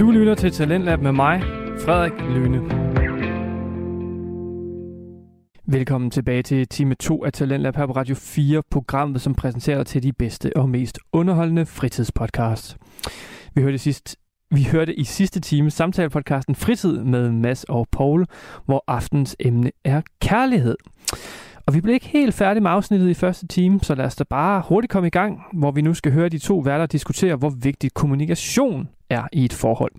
Du lytter til Talentlab med mig, Frederik Lyne. Velkommen tilbage til time 2 af Talentlab her på Radio 4, programmet, som præsenterer til de bedste og mest underholdende fritidspodcasts. Vi hørte, sidst, vi hørte i sidste time samtalepodcasten Fritid med Mads og Paul, hvor aftens emne er kærlighed. Og vi blev ikke helt færdige med afsnittet i første time, så lad os da bare hurtigt komme i gang, hvor vi nu skal høre de to værter diskutere, hvor vigtig kommunikation er i et forhold.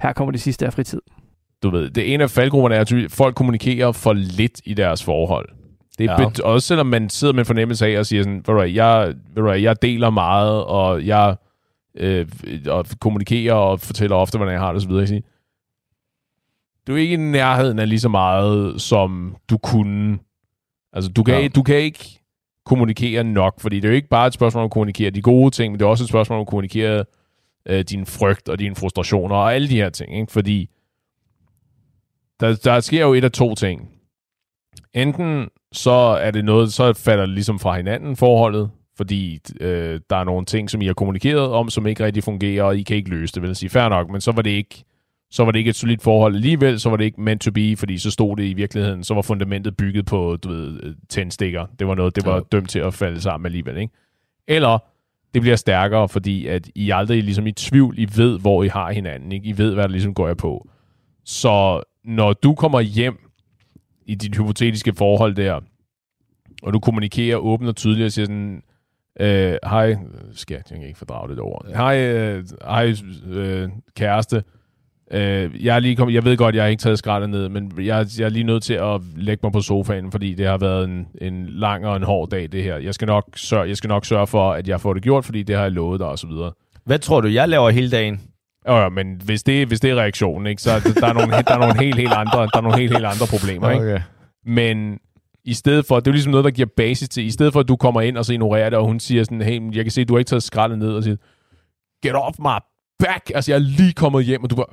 Her kommer det sidste af fritid. Du ved, det ene af faldgrupperne er, at folk kommunikerer for lidt i deres forhold. Det er ja. også selvom man sidder med en fornemmelse af og siger sådan, ved du, jeg, ved du, jeg deler meget, og jeg øh, og kommunikerer og fortæller ofte, hvordan jeg har det, og så videre. Sige. Du er ikke i nærheden af lige så meget, som du kunne Altså, du kan, ja. du kan ikke kommunikere nok, fordi det er jo ikke bare et spørgsmål om at kommunikere de gode ting, men det er også et spørgsmål om at kommunikere øh, din frygt og dine frustrationer og alle de her ting, ikke? Fordi der, der sker jo et af to ting. Enten så er det noget, så falder det ligesom fra hinanden forholdet, fordi øh, der er nogle ting, som I har kommunikeret om, som ikke rigtig fungerer, og I kan ikke løse det, vil jeg sige. Fair nok, men så var det ikke så var det ikke et solidt forhold alligevel, så var det ikke meant to be, fordi så stod det i virkeligheden, så var fundamentet bygget på, du ved, tændstikker. Det var noget, det var dømt til at falde sammen alligevel, ikke? Eller det bliver stærkere, fordi at I aldrig ligesom i tvivl, I ved, hvor I har hinanden, ikke? I ved, hvad der ligesom går jeg på. Så når du kommer hjem i dit hypotetiske forhold der, og du kommunikerer åbent og tydeligt og siger sådan, øh, hej, skat, jeg kan ikke fordrage det ord. Hej, øh, hej øh, kæreste, Øh, jeg, er lige kom, jeg ved godt, jeg har ikke taget skraldet ned, men jeg, jeg er lige nødt til at lægge mig på sofaen, fordi det har været en, en lang og en hård dag, det her. Jeg skal, nok sørge, jeg skal nok sørge for, at jeg får det gjort, fordi det har jeg lovet dig, og så videre. Hvad tror du, jeg laver hele dagen? Ja, men hvis det, hvis det er reaktionen, ikke, så der er nogle, der er nogle helt, helt andre, der er nogle helt, helt andre problemer. Ikke? Okay. Men i stedet for, det er jo ligesom noget, der giver basis til, i stedet for, at du kommer ind og så ignorerer det, og hun siger sådan, hey, jeg kan se, du har ikke taget skraldet ned, og siger, get off my back. Altså, jeg er lige kommet hjem, og du var,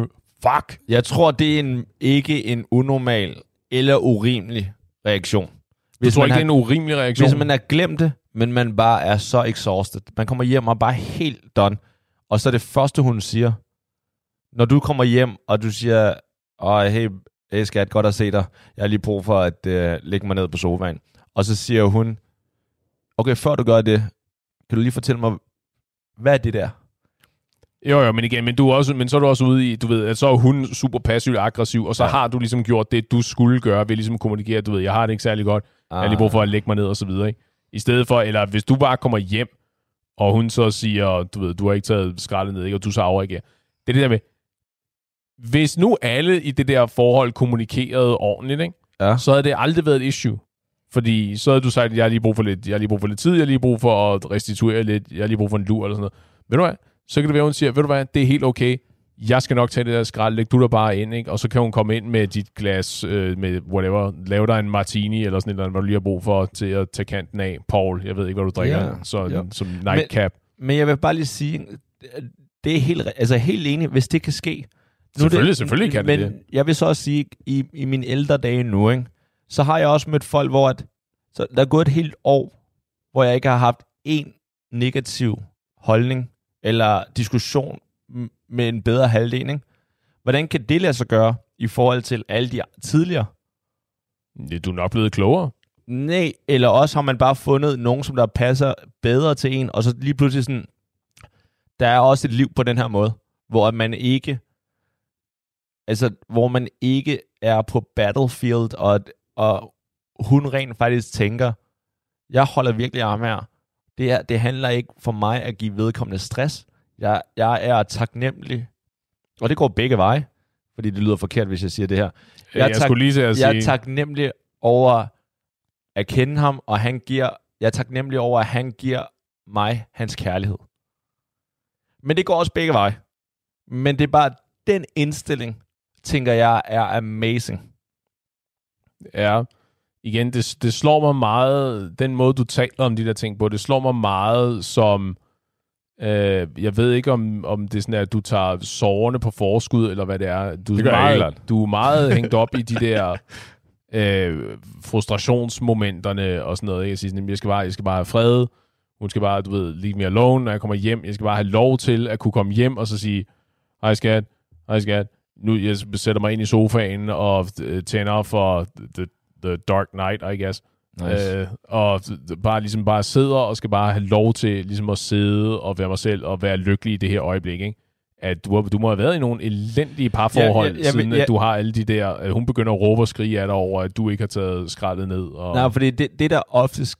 mm, fuck. Jeg tror, det er en, ikke en unormal eller urimelig reaktion. Hvis du tror ikke, har, det er en urimelig reaktion? Hvis man har glemt det, men man bare er så exhausted. Man kommer hjem og er bare helt done. Og så er det første, hun siger, når du kommer hjem, og du siger, Åh, hey, hey skat, godt at se dig. Jeg har lige brug for at uh, lægge mig ned på sofaen. Og så siger hun, okay, før du gør det, kan du lige fortælle mig, hvad er det der? Jo, jo, men igen, men, du er også, men så er du også ude i, du ved, at så er hun super passiv og aggressiv, og så ja. har du ligesom gjort det, du skulle gøre ved ligesom at kommunikere, du ved, jeg har det ikke særlig godt, ah. jeg er lige brug for at lægge mig ned og så videre, ikke? I stedet for, eller hvis du bare kommer hjem, og hun så siger, du ved, du har ikke taget skraldet ned, ikke? og du så afreagerer. Det er det der med, hvis nu alle i det der forhold kommunikerede ordentligt, ikke? Ja. så havde det aldrig været et issue. Fordi så havde du sagt, jeg har lige brug for lidt, jeg har lige brug for lidt tid, jeg har lige brug for at restituere lidt, jeg har lige brug for en lur eller sådan noget. Ved du hvad? Så kan det være, hun siger, ved du hvad, det er helt okay, jeg skal nok tage det der skrald, læg du der bare ind, ikke? og så kan hun komme ind med dit glas, øh, med whatever, lave dig en martini, eller sådan noget, hvad du lige har brug for, til at tage kanten af. Paul, jeg ved ikke, hvad du drikker, ja, så, ja. som nightcap. Men, men jeg vil bare lige sige, det er helt, altså helt enig, hvis det kan ske. Nu selvfølgelig, det, selvfølgelig kan men det Men jeg vil så også sige, i, i mine ældre dage nu, ikke, så har jeg også mødt folk, hvor at, så der er gået et helt år, hvor jeg ikke har haft en negativ holdning eller diskussion med en bedre halvdel, ikke? Hvordan kan det lade sig gøre i forhold til alle de tidligere? Du er nok blevet klogere. Nej, eller også har man bare fundet nogen, som der passer bedre til en, og så lige pludselig sådan, der er også et liv på den her måde, hvor man ikke, altså, hvor man ikke er på battlefield, og, og hun rent faktisk tænker, jeg holder virkelig arm her, det, er, det handler ikke for mig at give vedkommende stress. Jeg, jeg er taknemmelig, og det går begge veje, fordi det lyder forkert, hvis jeg siger det her. Jeg, jeg, tak, skulle lige at sige... jeg er taknemmelig over at kende ham, og han giver, jeg er taknemmelig over, at han giver mig hans kærlighed. Men det går også begge veje. Men det er bare den indstilling, tænker jeg, er amazing. Ja, igen, det, det slår mig meget, den måde, du taler om de der ting på, det slår mig meget som, øh, jeg ved ikke, om, om det er sådan, at du tager sårene på forskud, eller hvad det er. Du, det er meget, du er meget hængt op i de der øh, frustrationsmomenterne og sådan noget. Jeg, siger sådan, jeg, skal bare, jeg skal bare have fred, hun skal bare, du ved, leave me alone, når jeg kommer hjem. Jeg skal bare have lov til at kunne komme hjem og så sige, hej skat, hej skat. Nu jeg sætter mig ind i sofaen og øh, tænder for the, the Dark Knight, I guess. Nice. Øh, og bare ligesom bare sidder og skal bare have lov til ligesom at sidde og være mig selv og være lykkelig i det her øjeblik, ikke? At du, du må have været i nogle elendige parforhold, ja, ja, ja, siden ja, at du har alle de der... At hun begynder at råbe og skrige af dig over, at du ikke har taget skraldet ned. Og... Nej, fordi det, det, der oftest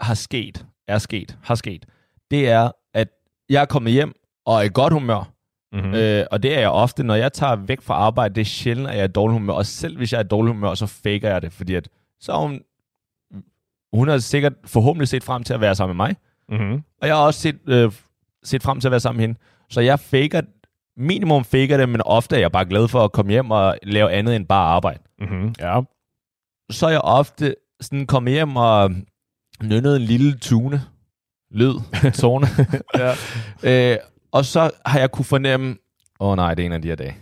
har sket, er sket, har sket, det er, at jeg er kommet hjem og er i godt humør. Mm-hmm. Øh, og det er jeg ofte, når jeg tager væk fra arbejde, det er sjældent, at jeg er i dårlig humør. Og selv hvis jeg er i dårlig humør, så faker jeg det, fordi at, så er hun hun har sikkert forhåbentlig set frem til at være sammen med mig. Mm-hmm. Og jeg har også set, øh, set frem til at være sammen med hende. Så jeg faker, minimum faker det, men ofte er jeg bare glad for at komme hjem og lave andet end bare arbejde. Mm-hmm. Ja. Så er jeg ofte sådan kommet hjem og nynnet en lille tune. Lyd. Tone. ja. øh, og så har jeg kunne fornemme, åh oh, nej, det er en af de her dage.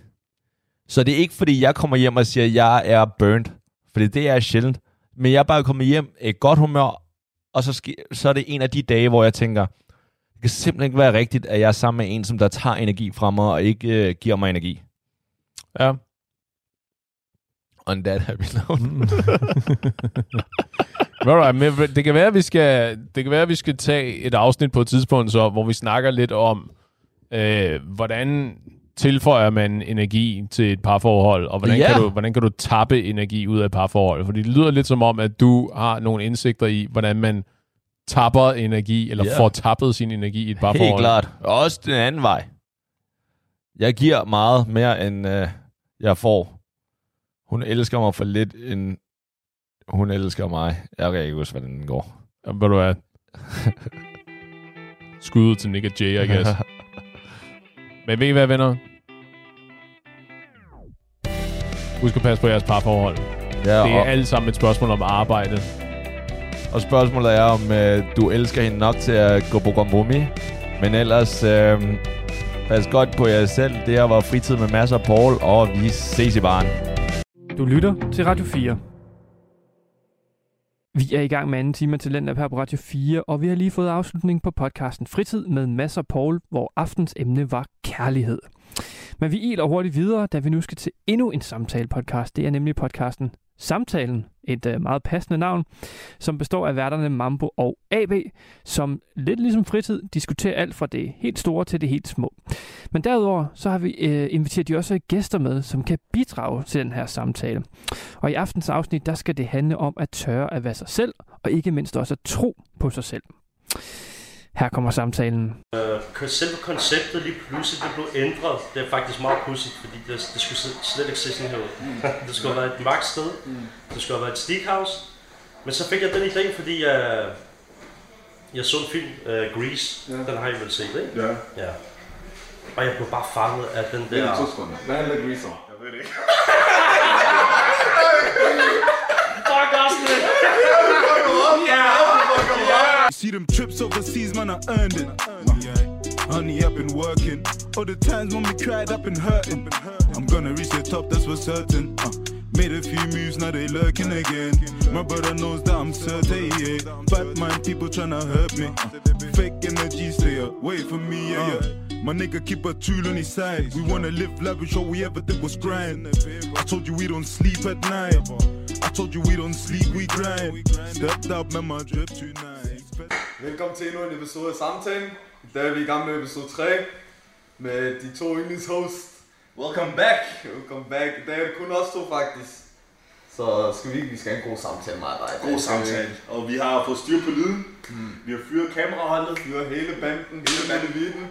Så det er ikke, fordi jeg kommer hjem og siger, at jeg er burnt. Fordi det er sjældent. Men jeg er bare kommet hjem i godt humør, og så, sk- så er det en af de dage, hvor jeg tænker, det kan simpelthen ikke være rigtigt, at jeg er sammen med en, som der tager energi fra mig, og ikke øh, giver mig energi. Ja. On that happy note. Alright, men det kan være, at vi skal, det kan være, at vi skal tage et afsnit på et tidspunkt, så, hvor vi snakker lidt om, øh, hvordan tilføjer man energi til et parforhold, og hvordan, yeah. kan du, hvordan kan du tappe energi ud af et parforhold? Fordi det lyder lidt som om, at du har nogle indsigter i, hvordan man tapper energi, eller yeah. får tappet sin energi i et parforhold. Helt klart. Også den anden vej. Jeg giver meget mere, end øh, jeg får. Hun elsker mig for lidt, end hun elsker mig. Jeg kan ikke huske, hvordan den går. Jamen, ved du hvad? Skud til Nick og Jay, I guess. Men ved I hvad, venner? Husk at passe på jeres parforhold. Ja, det er og... alt sammen et spørgsmål om arbejde. Og spørgsmålet er, om øh, du elsker hende nok til at gå på kompromis. Men ellers, øh, pas godt på jer selv. Det her var fritid med masser af Paul, og vi ses i baren. Du lytter til Radio 4. Vi er i gang med anden time til Talent her på Radio 4, og vi har lige fået afslutning på podcasten Fritid med masser Paul, hvor aftens emne var kærlighed. Men vi iler hurtigt videre, da vi nu skal til endnu en samtale-podcast. Det er nemlig podcasten Samtalen, et øh, meget passende navn, som består af værterne Mambo og AB, som lidt ligesom fritid diskuterer alt fra det helt store til det helt små. Men derudover så har vi øh, inviteret de også gæster med, som kan bidrage til den her samtale. Og i aftens afsnit, der skal det handle om at tørre at være sig selv, og ikke mindst også at tro på sig selv. Her kommer samtalen. Uh, selve konceptet lige pludselig det blev ændret. Det er faktisk meget pudsigt, fordi det, det skulle slet ikke se sådan her ud. Mm. Det skulle have været et magt sted. Mm. Det skulle have været et steakhouse. Men så fik jeg den idé, fordi jeg, jeg så en film, uh, Grease. Ja. Den har I vel set, ikke? Ja. ja. Og jeg blev bare fanget af den der... Det er to Hvad handler Grease om? Jeg ved det ikke. Fuck Austin! See them trips overseas, man, I earned it. Honey, I've been working. All the times when we cried, I've been hurting. I'm gonna reach the top, that's for certain. Uh, made a few moves, now they lurking again. My brother knows that I'm certain, yeah. Bad mind people tryna hurt me. Uh, fake energy, stay away from me, yeah, yeah. My nigga keep a tool on his side. We wanna live lavish, all we ever did was grind. I told you we don't sleep at night. I told you we don't sleep, we grind. Stepped up, man, my drip tonight. Velkommen til endnu en episode af Samtalen. I dag er vi i gang med episode 3 med de to yndlingshosts. Welcome back! Welcome back. I dag er det kun os to faktisk. Så skal vi, vi skal have en god samtale med dig. God samtale. Og vi har fået styr på lyden. Mm. Vi har fyret kameraholdet. Vi har hele banden, hele bandevitten.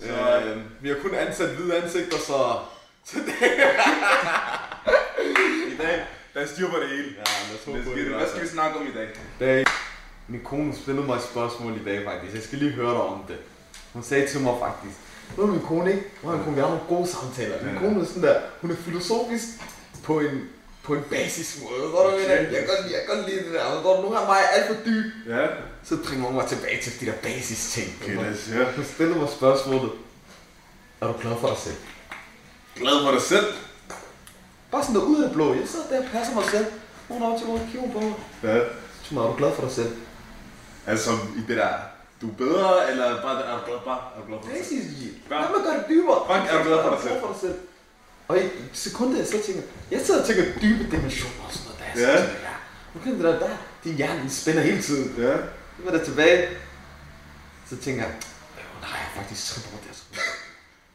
Så øh, vi har kun ansat hvide ansigter, så... I dag, der er styr på det hele. Ja, lad os håbe på det. Hvad skal vi snakke om i dag? dag min kone stillede mig et spørgsmål i dag faktisk. Jeg skal lige høre dig om det. Hun sagde til mig faktisk, ved min kone ikke? Hvor kunne vi have nogle gode samtaler. Min kone er sådan der, hun er filosofisk på en, på en basis måde. Hvor du mener, jeg kan godt lide, jeg kan godt lide det der. Hvor gange var jeg alt for dyb. Ja. Så bringer hun mig tilbage til de der basis ting. Okay, lad os høre. Hun stillede mig spørgsmålet. Er du glad for dig selv? Glad for dig selv? Bare sådan der ud af blå. Jeg sidder der og passer mig selv. Hun er op til mig og kigger på mig. Ja. Så er du glad for dig selv? Altså i det der, du er bedre, eller bare, er du glad, bare, er du glad for dig selv? Præcis. Bare- Lad mig gøre det dybere. Bare er du glad for dig selv? for dig selv. Og i sekundet, jeg så tænker, jeg sidder og tænker dybe dimensioner og sådan noget der. Ja. Så tænker jeg, nu kan det der, der, din hjerne spænder hele tiden. Ja. Så var der tilbage. Så tænker jeg, "Øh, nej, jeg har faktisk trippet over det. her."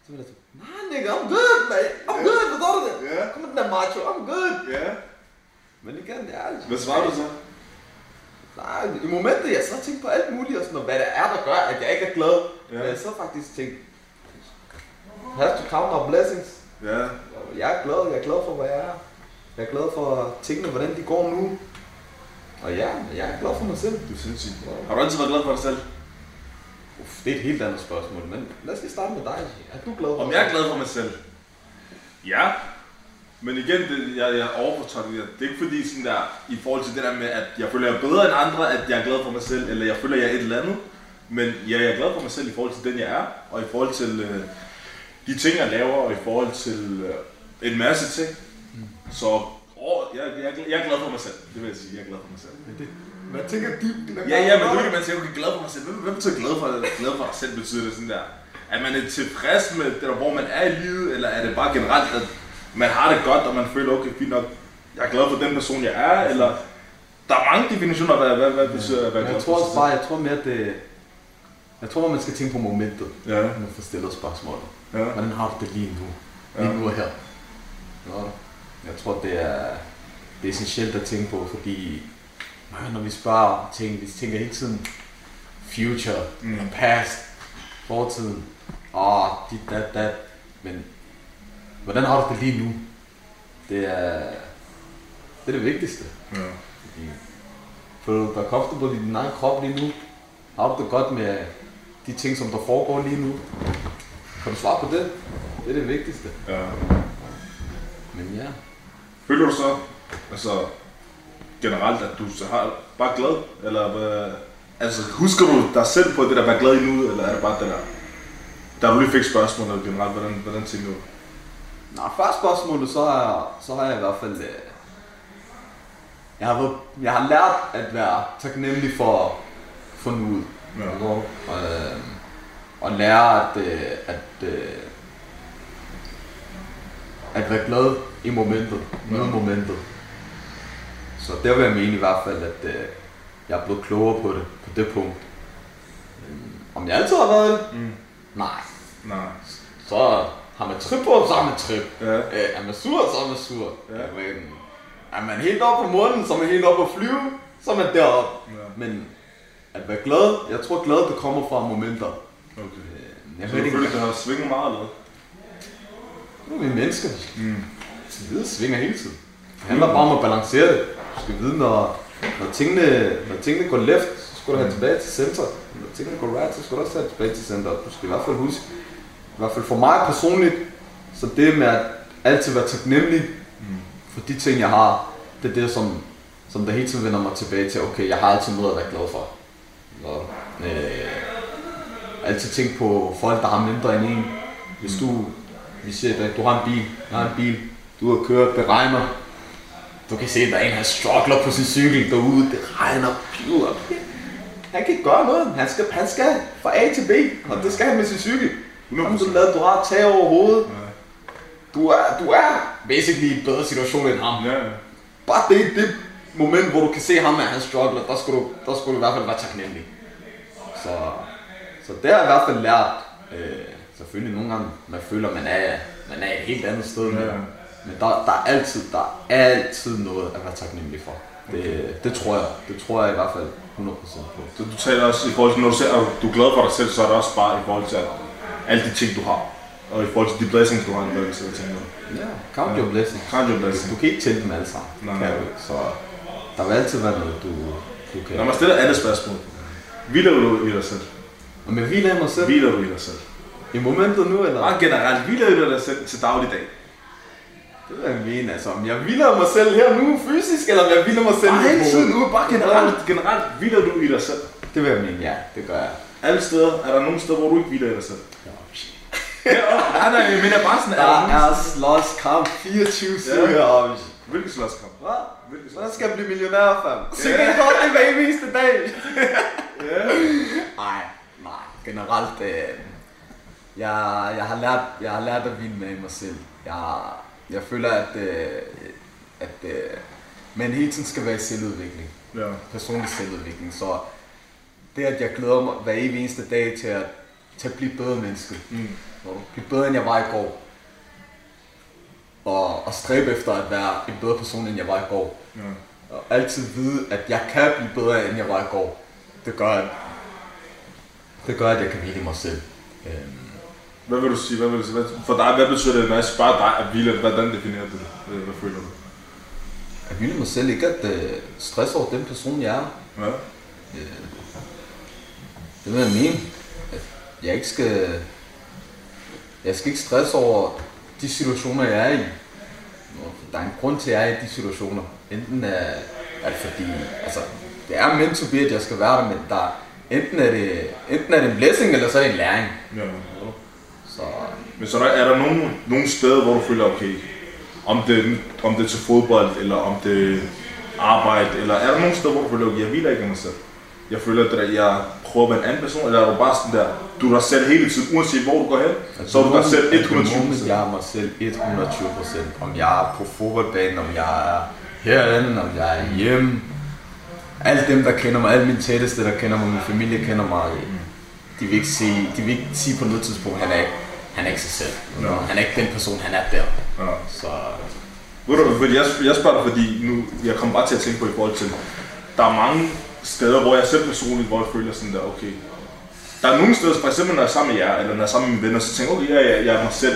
Så var der tilbage, nej, nigga, I'm good, man. I'm good, forstår du det? Ja. Kom med den der macho, I'm good. Ja. Men igen, det er altså. Hvad svarer du så? Nej, i momentet, jeg så har tænkt på alt muligt og sådan noget, hvad det er, der gør, at jeg ikke er glad. Ja. Ja. Jeg så faktisk tænkt, have to count our blessings. Ja. Jeg er glad, jeg er glad for, hvad jeg er. Jeg er glad for tingene, hvordan de går nu. Og ja, jeg er glad for mig selv. Du er sindssygt. Har du altid været glad for dig selv? Uff, det er et helt andet spørgsmål, men lad os lige starte med dig. Er du glad for Om jeg er glad for mig selv? Ja. Men igen, det, jeg, jeg overfortolker det. Det er ikke fordi sådan der, i forhold til det der med, at jeg føler, jeg er bedre end andre, at jeg er glad for mig selv, eller jeg føler, jeg er et eller andet. Men ja, jeg er glad for mig selv i forhold til den, jeg er, og i forhold til øh, de ting, jeg laver, og i forhold til øh, en masse ting. Så åh, jeg, jeg, jeg er glad for mig selv. Det vil jeg sige, jeg er glad for mig selv. Man tænker dybt. Ja, ja, men du kan man sige, okay, glad for mig selv. Hvad, hvad betyder glad for, glad for dig selv? Betyder det sådan der, at man er tilfreds med det der, hvor man er i livet, eller er det bare generelt, at man har det godt, og man føler, okay, fint nok, jeg er glad for den person, jeg er, eller der er mange definitioner, hvad, hvad, hvad betyder at Men glad jeg tror også bare, jeg tror mere, det... Jeg tror, man skal tænke på momentet, Ja, når man får stillet spørgsmålet. ja, Hvordan har du det lige nu? Lige Ja. nu og her. Nå, jeg tror, det er, det er essentielt at tænke på, fordi man, når vi spørger ting, vi tænker hele tiden future, Mm. past, fortiden, åh, dit, dat, dat. Men hvordan har du det lige nu? Det er det, er det vigtigste. ja. Fordi føler du dig comfortable i din egen krop lige nu? Har du det godt med de ting, som der foregår lige nu? Kan du svare på det? Det er det vigtigste. ja. Men ja, Føler du så, altså generelt, at du så har bare glad, eller hvad, altså husker du dig selv på det der, være glad i nuet, eller er det bare det der, da du lige fik spørgsmålet generelt, hvordan, hvordan tænker du? Nå, først spørgsmålet, så har, så har jeg i hvert fald... Øh, jeg, har været, jeg har lært at være taknemmelig for, for nuet. Ja. Og, øh, og lære at, øh, at, øh, at være glad i momentet. Nyde Ja. momentet. Så der vil jeg mene i hvert fald, at øh, jeg er blevet klogere på det, på det punkt. Øhm, Om jeg altid har været det? Mm. Nej. Nej. Så har man trip på, så har man trip. Ja. Øh, er man sur, så er man sur. Ja. Men, er man helt oppe på månen, så er man helt oppe at flyve, så er man deroppe. Ja. Men at være glad, jeg tror glad, det kommer fra momenter. Okay. Øh, Jeg Så ved du ikke, det har svinget meget, eller nu er vi mennesker. Mm. Det svinger hele tiden. Det handler bare om at balancere det. Du skal vide, når, når, tingene, når tingene går left, så skal du have tilbage til center. Når tingene går right, så skal du også have tilbage til center. Du skal i hvert fald huske, hvert fald for mig personligt, så det med at altid være taknemmelig for de ting, jeg har, det er det, som, som der hele tiden vender mig tilbage til, okay, jeg har altid noget at være glad for. Og, øh, altid tænke på folk, der har mindre end en. Hvis du, vi siger, at du har en bil, jeg har en bil, du har kørt, det regner, du kan se, at der er en, der struggler på sin cykel derude, det regner, piver. Han kan ikke gøre noget, han skal, han skal fra A til B, og det skal han med sin cykel. Jamen, du, har tag over hovedet, du er, du er basically i en bedre situation end ham. Ja. Bare det, det moment, hvor du kan se ham, at han struggler, der skulle du, der skulle du i hvert fald være taknemmelig. Så, så det har jeg i hvert fald lært. Øh, selvfølgelig nogle gange, man føler, man er, man er et helt andet sted. Ja. men der, der, er altid, der er altid noget at være taknemmelig for. Det, det tror jeg. Det tror jeg i hvert fald 100% på. Så du taler også i forhold til, når du ser, at du er glad for dig selv, så er det også bare i forhold til at alle de ting, du har. Og i forhold til de blessings, du har i livet, så jeg tænker. Ja, count your blessings. Count your blessings. Du kan ikke tælle dem alle sammen. Nej. Kan du. Så der vil altid være noget, du, du kan. Mig stille et andet spørgsmål. Hviler du i dig selv? Og med hviler jeg mig selv Hviler du i dig selv? i momentet nu, eller? Bare generelt, hviler du i dig selv til dagligdag? Det vil jeg mene, altså. Om jeg hviler mig selv her nu fysisk, eller om jeg hviler mig selv Bare i hele tiden nu, bare generelt, generelt hviler du i dig selv. Det vil jeg mene, ja. Det gør jeg. Alle steder, er der nogle steder, hvor du ikke hviler i dig selv? Ja, nej, nej, jeg mener bare sådan, Der er er slåskamp 24-7 Ja. heroppe. Hvilken slåskamp? Hvad? Hvilken Hvordan skal jeg blive millionær, fam? Sikkert godt det hver eneste dag. Ja. Nej, generelt, øh, jeg, jeg, har lært, jeg har lært at hvile med mig selv. Jeg, jeg føler, at, øh, at øh, man hele tiden skal være i selvudvikling. Ja. Personlig selvudvikling. Så det, at jeg glæder mig hver eneste dag til at, til at blive bedre menneske. Mm. Blive bedre, end jeg var i går. Og, og stræbe efter at være en bedre person, end jeg var i går. Ja. Og altid vide, at jeg kan blive bedre, end jeg var i går. Det gør, at, det gør, at jeg kan hvile i mig selv. Øhm, Hvad vil du sige? Hvad vil du sige? For dig, hvad betyder det, når jeg spørger dig at hvile? Hvordan definerer du det? Hvad, føler du? at hvile mig selv, ikke at øh, stresse over den person, jeg er. Ja. Øh, det vil jeg mene. Jeg ikke skal... Jeg skal ikke stresse over de situationer, jeg er i. Der er en grund til, at jeg er i de situationer. Enten er, er det fordi... Altså, det er meant to be, at jeg skal være der, men der, er- enten, er det, enten er det en blessing, eller så er det en læring. ja. Så Men så er der, er der nogle, nogle steder, hvor du føler, okay, om det, om det er til fodbold, eller om det arbejde, eller er der nogle steder, hvor du føler, okay, jeg hviler ikke af mig selv? Jeg føler, at jeg prøver at være en anden person, eller er du bare sådan der, du er dig selv hele tiden, uanset hvor du går hen, så er du dig selv 120% 120 Jeg er mig selv 120 procent. Om jeg er på fodboldbanen, om jeg er herinde, om jeg er hjemme. Alle dem, der kender mig, alle mine tætteste, der kender mig, min familie kender mig, de vil ikke sige, de vil ikke sige på noget tidspunkt, han er ikke, han er ikke sig selv. Ja. Han er ikke den person, han er der. Ja. Så Ved du, fordi jeg, jeg spørger dig, fordi nu, jeg kommer bare til at tænke på i forhold til, der er mange steder, hvor jeg selv personligt, hvor jeg føler sådan der, okay, der er nogle steder, for eksempel når jeg er sammen med jer, eller når jeg er sammen med mine venner, så tænker jeg, okay, ja, ja, jeg er mig selv.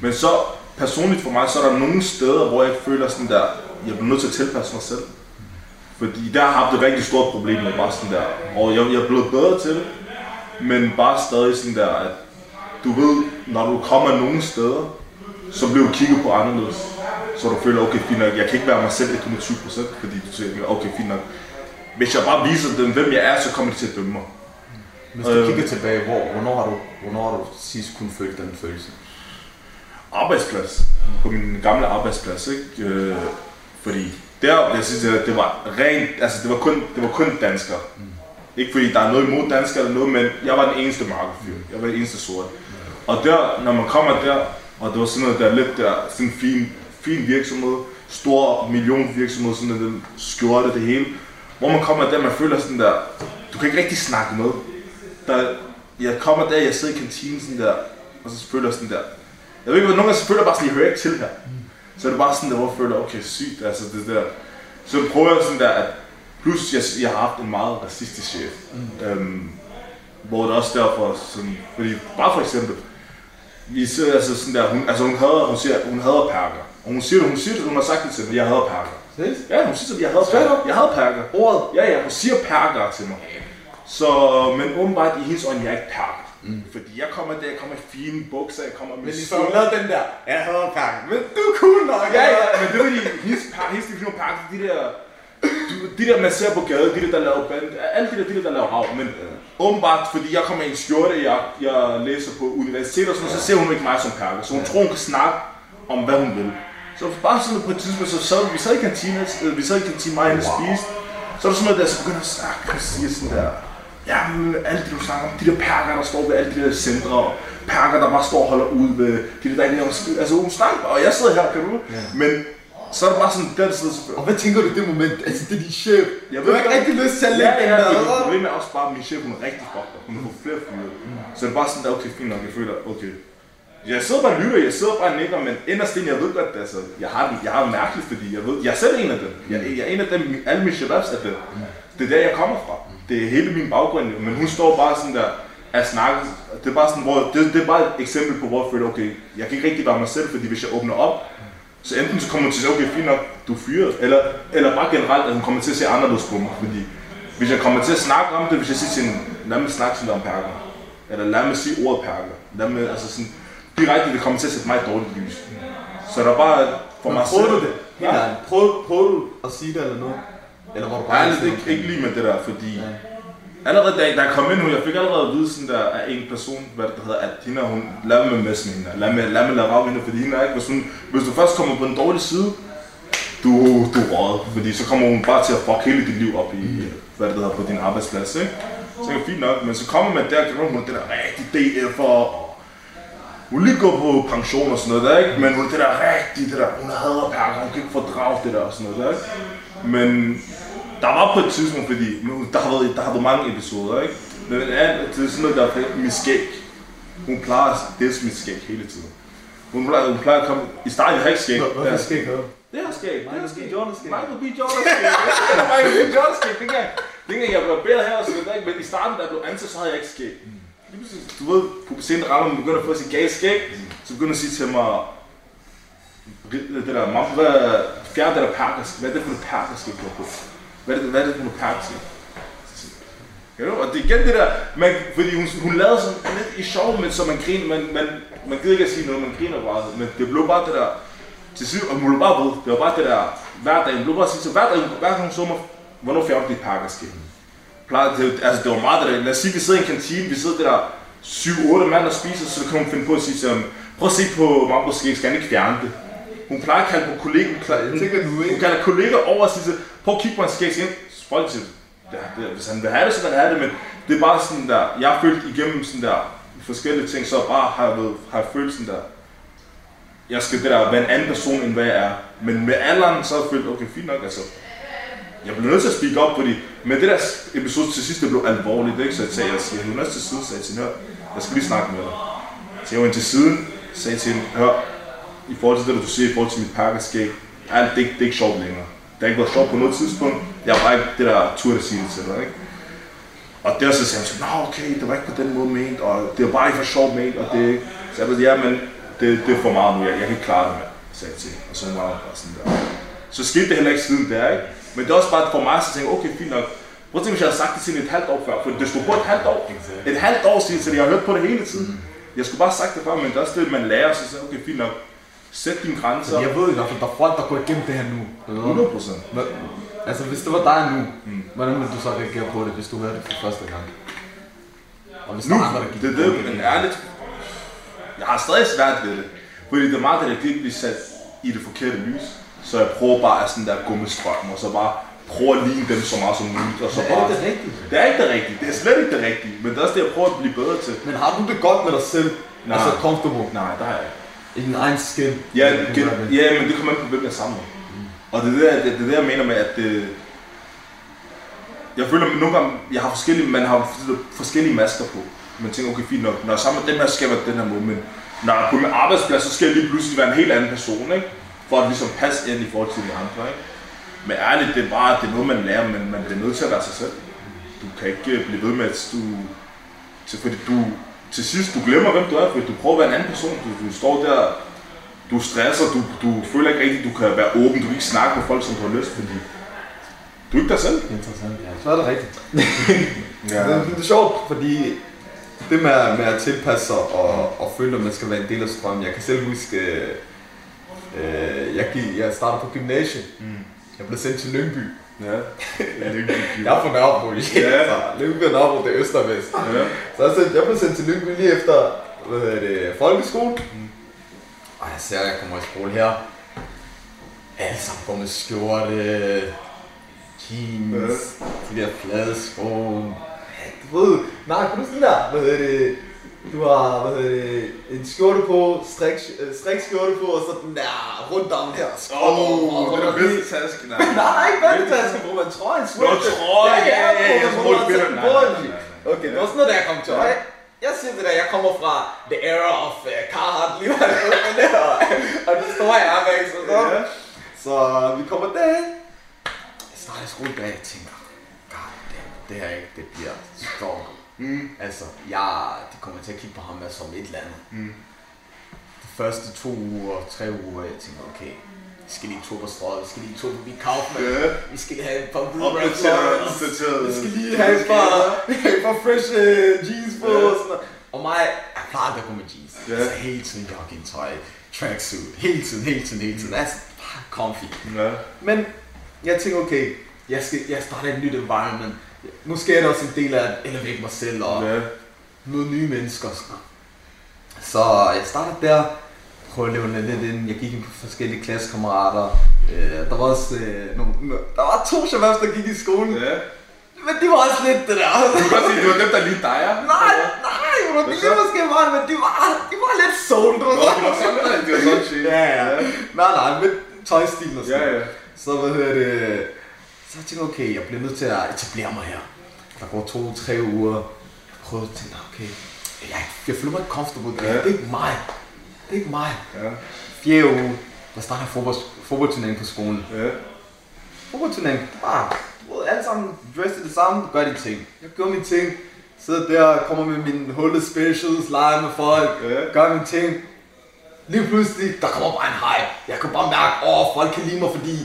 Men så personligt for mig, så er der nogle steder, hvor jeg føler sådan der, jeg bliver nødt til at tilpasse mig selv. Fordi der har jeg haft et rigtig stort problem med bare sådan der, og jeg, jeg er blevet bedre til det, men bare stadig sådan der, at du ved, når du kommer nogle steder, så bliver du kigget på anderledes. Så du føler, okay, fint nok, jeg kan ikke være mig selv 120%, fordi du tænker, okay, fint nok. Hvis jeg bare viser dem, hvem jeg er, så kommer de til at dømme mig hvis du Øh. kigger tilbage, hvor, hvornår, har du, hvornår har du sidst kun følt den følelse? Arbejdsplads. På min gamle arbejdsplads, ikke? Øh, fordi der, jeg synes, det, det var rent, altså det var kun, det var kun danskere. Ikke fordi der er noget imod danskere eller noget, men jeg var den eneste markedfyr. Jeg var den eneste sorte. Og der, når man kommer der, og det var sådan noget der lidt der, sådan en fin, fin virksomhed, stor millionvirksomhed, sådan den skjorte det hele. Hvor man kommer der, man føler sådan der, du kan ikke rigtig snakke med. Der, jeg kommer der, jeg sidder i kantinen sådan der, og så føler jeg sådan der, jeg ved ikke, hvad nogle gange så føler jeg bare sådan, jeg hører ikke til her. Så er det bare sådan der, hvor jeg føler, okay, sygt, altså det der. Så prøver jeg sådan der, at plus jeg, jeg har haft en meget racistisk chef. Mm. Øhm, hvor det også derfor sådan, fordi bare for eksempel, vi sidder altså sådan der, hun, altså hun hader, hun siger, hun hader perker. Og hun siger hun siger hun har sagt det til mig, jeg hader perker. Ja, hun siger jeg hader perker. Jeg hader perker. Ordet? Ja, ja, hun siger perker til mig. Så, men åbenbart i hendes øjne, jeg er ikke perker. Mm. Fordi jeg kommer der, jeg kommer i fine bukser, jeg kommer med Men så hun lavede den der, jeg havde pakken, men du er cool nok. Ja, ja, men det er fordi, hendes, par, hendes definition pakke, de der, du, de der man ser på gaden, de der, der laver band, alle de der, de der, der laver rav, men åbenbart, fordi jeg kommer i en skjorte, jeg, jeg læser på universitet og sådan noget, så ser hun ikke mig som perker, så hun tror, hun kan snakke om, hvad hun vil. Så bare sådan på et tidspunkt, så sad vi sad i kantinen, øh, vi sad i kantinen, mig og hende spiste, så er der sådan noget der, så begynder at snakke og sige sådan der, ja, alt det du snakker om, de der perker, der står ved alle de der centre, og perker, der bare står og holder ud ved de der, der skid. Altså hun snakker, bare, og jeg sidder her, kan du? Ja. Men så er det bare sådan, der sidder Og hvad tænker du i det moment? Altså, det er din chef. jeg Du har ikke rigtig lyst til at ja, lægge den ja, der. ja, Problemet er også bare, at min chef, hun er rigtig fucked up. Hun har fået flere fyre. Så det er bare sådan der, okay, fint nok, jeg føler, okay. Jeg sidder bare og lytter, jeg sidder bare og nikker, men inderst inde, jeg ved godt, altså, jeg har, den, jeg har det mærkeligt, fordi jeg ved, jeg er selv en af dem. Jeg, jeg er en af dem, alle mine shababs er det. Det er der, jeg kommer fra. Det er hele min baggrund, men hun står bare sådan der, at snakke. Det er bare sådan, hvor, det, det er bare et eksempel på, hvor jeg føler, okay, jeg kan ikke rigtig være mig selv, fordi hvis jeg åbner op, så enten så kommer hun til at sige, okay, fint nok, du er fyret, eller, eller bare generelt, at hun kommer til at se anderledes på mig, fordi hvis jeg kommer til at snakke om det, hvis jeg siger til hende, lad mig snakke sådan om perker, eller lad mig sige ordet perker, lad mig, altså sådan, direkte, det kommer til at sætte mig i dårligt lys. Så der er bare for mig Prøvede selv- du det? Ja. Helt ærligt. Prøvede, prøvede du at sige det eller noget? Eller var du bare Ærligt sådan, ikke, ikke lige med det der, fordi allerede da, da jeg kom ind nu, jeg fik allerede at vide sådan der af en person, hvad det hedder, at hende, hun, lad mig med med hende, lad mig, lad mig lade rav hende, fordi hende er ikke, hvis, hun, hvis du først kommer på den dårlige side, du, du er røget, fordi så kommer hun bare til at fuck hele dit liv op i, hvad det hedder, på din arbejdsplads, ikke? Så tænker jeg, fint nok, men så kommer man der, og hun er den der rigtig DF'er, og hun lige går på pension og sådan noget der, ikke? Men hun er det der rigtig, det der, hun hader perker, hun kan ikke fordrage det der og sådan noget der, ikke? Men der var på et tidspunkt, fordi nu, der har været, der har været mange episoder, ikke? Men det er, det er sådan noget, der er mit skæg. Hun plejer at disse mit skæg hele tiden. Hun plejer, hun plejer at komme... I starten, jeg har ikke skæg. Skal jeg gøre? Det har skæg. Det har skæg. Jordan skæg. Michael B. Jordan skæg. Michael B. Jordan skæg. Det kan det kan jeg blev bedre her og sådan noget, ikke? men i starten, da jeg blev ansat, så havde jeg ikke skæg. Du ved, på scenen rammer, man begynder at få sit gale skæg, så begynder at sige til mig, det der, hvad, fjern det der perkersk, hvad er det for noget perkersk, du har på? Hvad er det, hvad er det for noget perkersk? Ja, og det er igen det der, man, fordi hun, hun lavede sådan lidt i sjov, men så man griner, man, man, man gider ikke at sige noget, man griner bare, men det blev bare det der, til sidst, og hun blev bare ved, det var bare det der, hver dag, hun blev bare sige, så hver dag, hver gang hun så mig, hvornår fjerner dit pakkerskib? Plejer, det, altså det var meget det der, lad os sige, vi sidder i en kantine, vi sidder der 7-8 mand og spiser, så kan hun finde på at sige til ham, prøv at se på Mambo skæg, skal han ikke fjerne det? Hun plejer at kalde på kolleger, hun, plejer, hun, hun kalder kolleger over og siger, til, prøv at kigge på hans skæg, så folk siger, ja, det, hvis han vil have det, så vil han have det, men det er bare sådan der, jeg har følt igennem sådan der forskellige ting, så bare har jeg, har jeg følt sådan der, jeg skal det der være en anden person, end hvad jeg er. Men med alderen, så har jeg følt, okay, fint nok, altså. Jeg blev nødt til at speak op, fordi med det der episode til sidst, det blev alvorligt, ikke? Så jeg sagde, jeg siger, jeg er til side, sagde jeg til hende, jeg skal lige snakke med dig. Så jeg went til siden, sagde til hende, hør, i forhold til det, du siger, i forhold til mit pakkeskab, alt, det, det er ikke sjovt længere. Har ikke været sjovt på noget tidspunkt. Jeg bare ikke det der tur at sige det til dig, ikke? Og der så sagde hun, nå okay, det var ikke på den måde ment, og det var bare ikke for sjovt ment, og det Så jeg var ja, men det, det er for meget nu, jeg, jeg kan ikke klare det med, sagde jeg til. Og så var hun bare sådan der. Så skete det heller ikke siden der, ikke? Men det er også bare for mig, så tænkte jeg, okay, fint nok. Prøv at tænke, hvis jeg havde sagt det til et halvt år før, for det stod på et halvt år. Et halvt år siden, så jeg har hørt på det hele tiden. Jeg skulle bare have sagt det før, men det er også det, man lærer, så jeg sagde, okay, fint nok. Sæt dine grænser. Jeg ved i hvert fald, der er folk, der går igennem det her nu. 100 procent. Altså, hvis det var dig nu, hvordan ville du så reagere på det, hvis du hørte det for første gang? Og hvis Nu, andre, der gik det er på det, men ærligt. Jeg har stadig svært ved det. Fordi det er meget det, der kan ikke blive sat i det forkerte lys. Så jeg prøver bare at sådan der gå med og så bare prøve at ligne dem så meget som muligt. Og så Men er bare... det det rigtige? Det er ikke det rigtige. Det er slet ikke det rigtige. Men det er også det, jeg prøver at blive bedre til. Men har du det godt med dig selv? Nej. Altså, comfortable? Nej, der er jeg ikke. I din egen skin? Ja, det, ja, men det kommer an på, hvem jeg sammen med. Og det er det, det, det, jeg mener med, at det, jeg føler, at nogle gange, jeg har forskellige, man har forskellige masker på. Man tænker, okay, fint nok, når jeg er sammen med dem her, skal jeg være den her måde, men når jeg er på min arbejdsplads, så skal jeg lige pludselig være en helt anden person, ikke? For at ligesom passe ind i forhold til de andre, ikke? Men ærligt, det er bare, det er noget, man lærer, men man bliver nødt til at være sig selv. Du kan ikke blive ved med, at du... Til, fordi du, til sidst, du glemmer, hvem du er, fordi du prøver at være en anden person. Du, du står der, du stresser, du, du føler ikke rigtigt, du kan være åben, du kan ikke snakke med folk, som du har lyst, fordi du er ikke dig selv. Interessant, ja. Så er det rigtigt. Ja. Det, det er sjovt, fordi det med, med at tilpasse sig og, og føle, at man skal være en del af strømmen. Jeg kan selv huske, øh, jeg, gik, jeg startede på gymnasiet. Mm. Jeg blev sendt til Lyngby. Ja. Jeg er fra Nørrebro, ja. Ja. så Lyngby og Nørrebro, det er øst og vest. ja. Så jeg, sendt, jeg blev sendt til Lyngby lige efter hvad hedder det, folkeskole. Mm. Og jeg ser, at jeg kommer i skole her. Alle sammen går med skjorte, jeans, de der flade sko. Ja, Du ved, nej, kun sådan der, hvad hedder det, du har hvad hedder det, en skjorte på, strik, øh, strikskjorte på, og så den der rundarm her. Åh, oh, det er den bedste taske, nej. Nej, ikke bandetaske, bro, man tror en sweater. Nå, trøje, ja, ja, ja, jeg det sætter var- den. Okay, det var sådan noget, da jeg kom til øje. Jeg siger det der, jeg kommer fra the era of uh, Carhartt, lige var det der, og det står jeg med, så, så. Ja. så vi kommer derhen. Jeg starter skoledag, jeg tænker, god damn, det her ikke, det bliver strong. Mm. Altså, jeg, de kommer til at kigge på ham som et eller andet. Mm. De første to uger, tre uger, jeg tænker, okay, vi skal lige to på strøget, vi skal lige to forbi Kaufmann, Ja. vi skal lige have et par opdateret. vi skal lige have et par, et par fresh uh, jeans på Ja. og sådan. Og mig, jeg plejer aldrig at gå med jeans. Ja. Altså hele tiden joggingtøj, tracksuit, hele tiden, hele tiden, hele tiden. Altså, bare comfy. Ja. Men jeg tænker, okay, jeg, skal, jeg starter et nyt environment. Skal jeg da også en del af at elevate mig selv og Ja. møde nye mennesker og sådan noget. Så jeg startede der, prøvede at leve lidt ind. Jeg gik ind på forskellige klassekammerater. Øh, der var også øh, nogle, der var to shababs, der gik i skolen. Ja. Det Men de var også lidt det der. Du kan godt sige, det var dem, der lige dig. Nej, nej, bro, det så? er måske mig, men de var, de var lidt soul, du Nå, det var sådan. Det var sådan shit. Ja, ja. Nej, nej, men tøjstilen og sådan Ja, ja. Så hvad hedder det, så jeg tænkte okay, jeg bliver nødt til at etablere mig her. Der går to-tre uger. Jeg prøvede at tænke, okay, jeg, jeg føler mig ikke comfortable. Det, Ja. det er ikke mig. Det er ikke mig. Ja, Fjerde uge, der starter fodbold, fodboldturnering på skolen. ja. Fodboldturnering, bare, du ved, alle sammen dressed det samme, gør de ting. Jeg gør mine ting, sidder der, kommer med mine hullet specials, leger med folk, Ja. gør mine ting. Lige pludselig, der kommer bare en hype. Jeg kan bare mærke, åh, oh, folk kan lide mig, fordi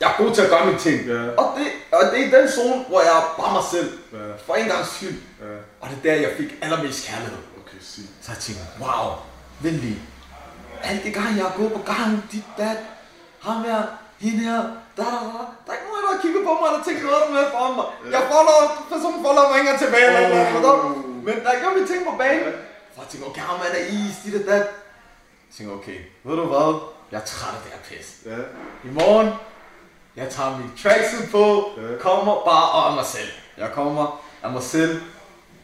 jeg er god til at gøre mine ting. Ja. Og, det, og det er den zone, hvor jeg er bare mig selv. Ja. For en gang skyld. Ja. Og det er der, jeg fik allermest kærlighed. Okay, sig. Så jeg tænkte, wow, venlig. Alle de gange, jeg har gået på gangen, dit, dat, ham her, hende her, da, da, da. Der er ikke nogen, der har kigget på mig, der tænkt noget med for mig. Jeg follow, personen follow mig ikke tilbage, eller noget, forstår du? Men der er mine ting på banen. For jeg tænkte, okay, ham er der is, dit og dat. Jeg tænkte, okay, ved du hvad? Jeg er træt af det her pis. Ja. I morgen, jeg tager min tracksuit på, kommer bare og er mig selv. Jeg kommer af mig selv,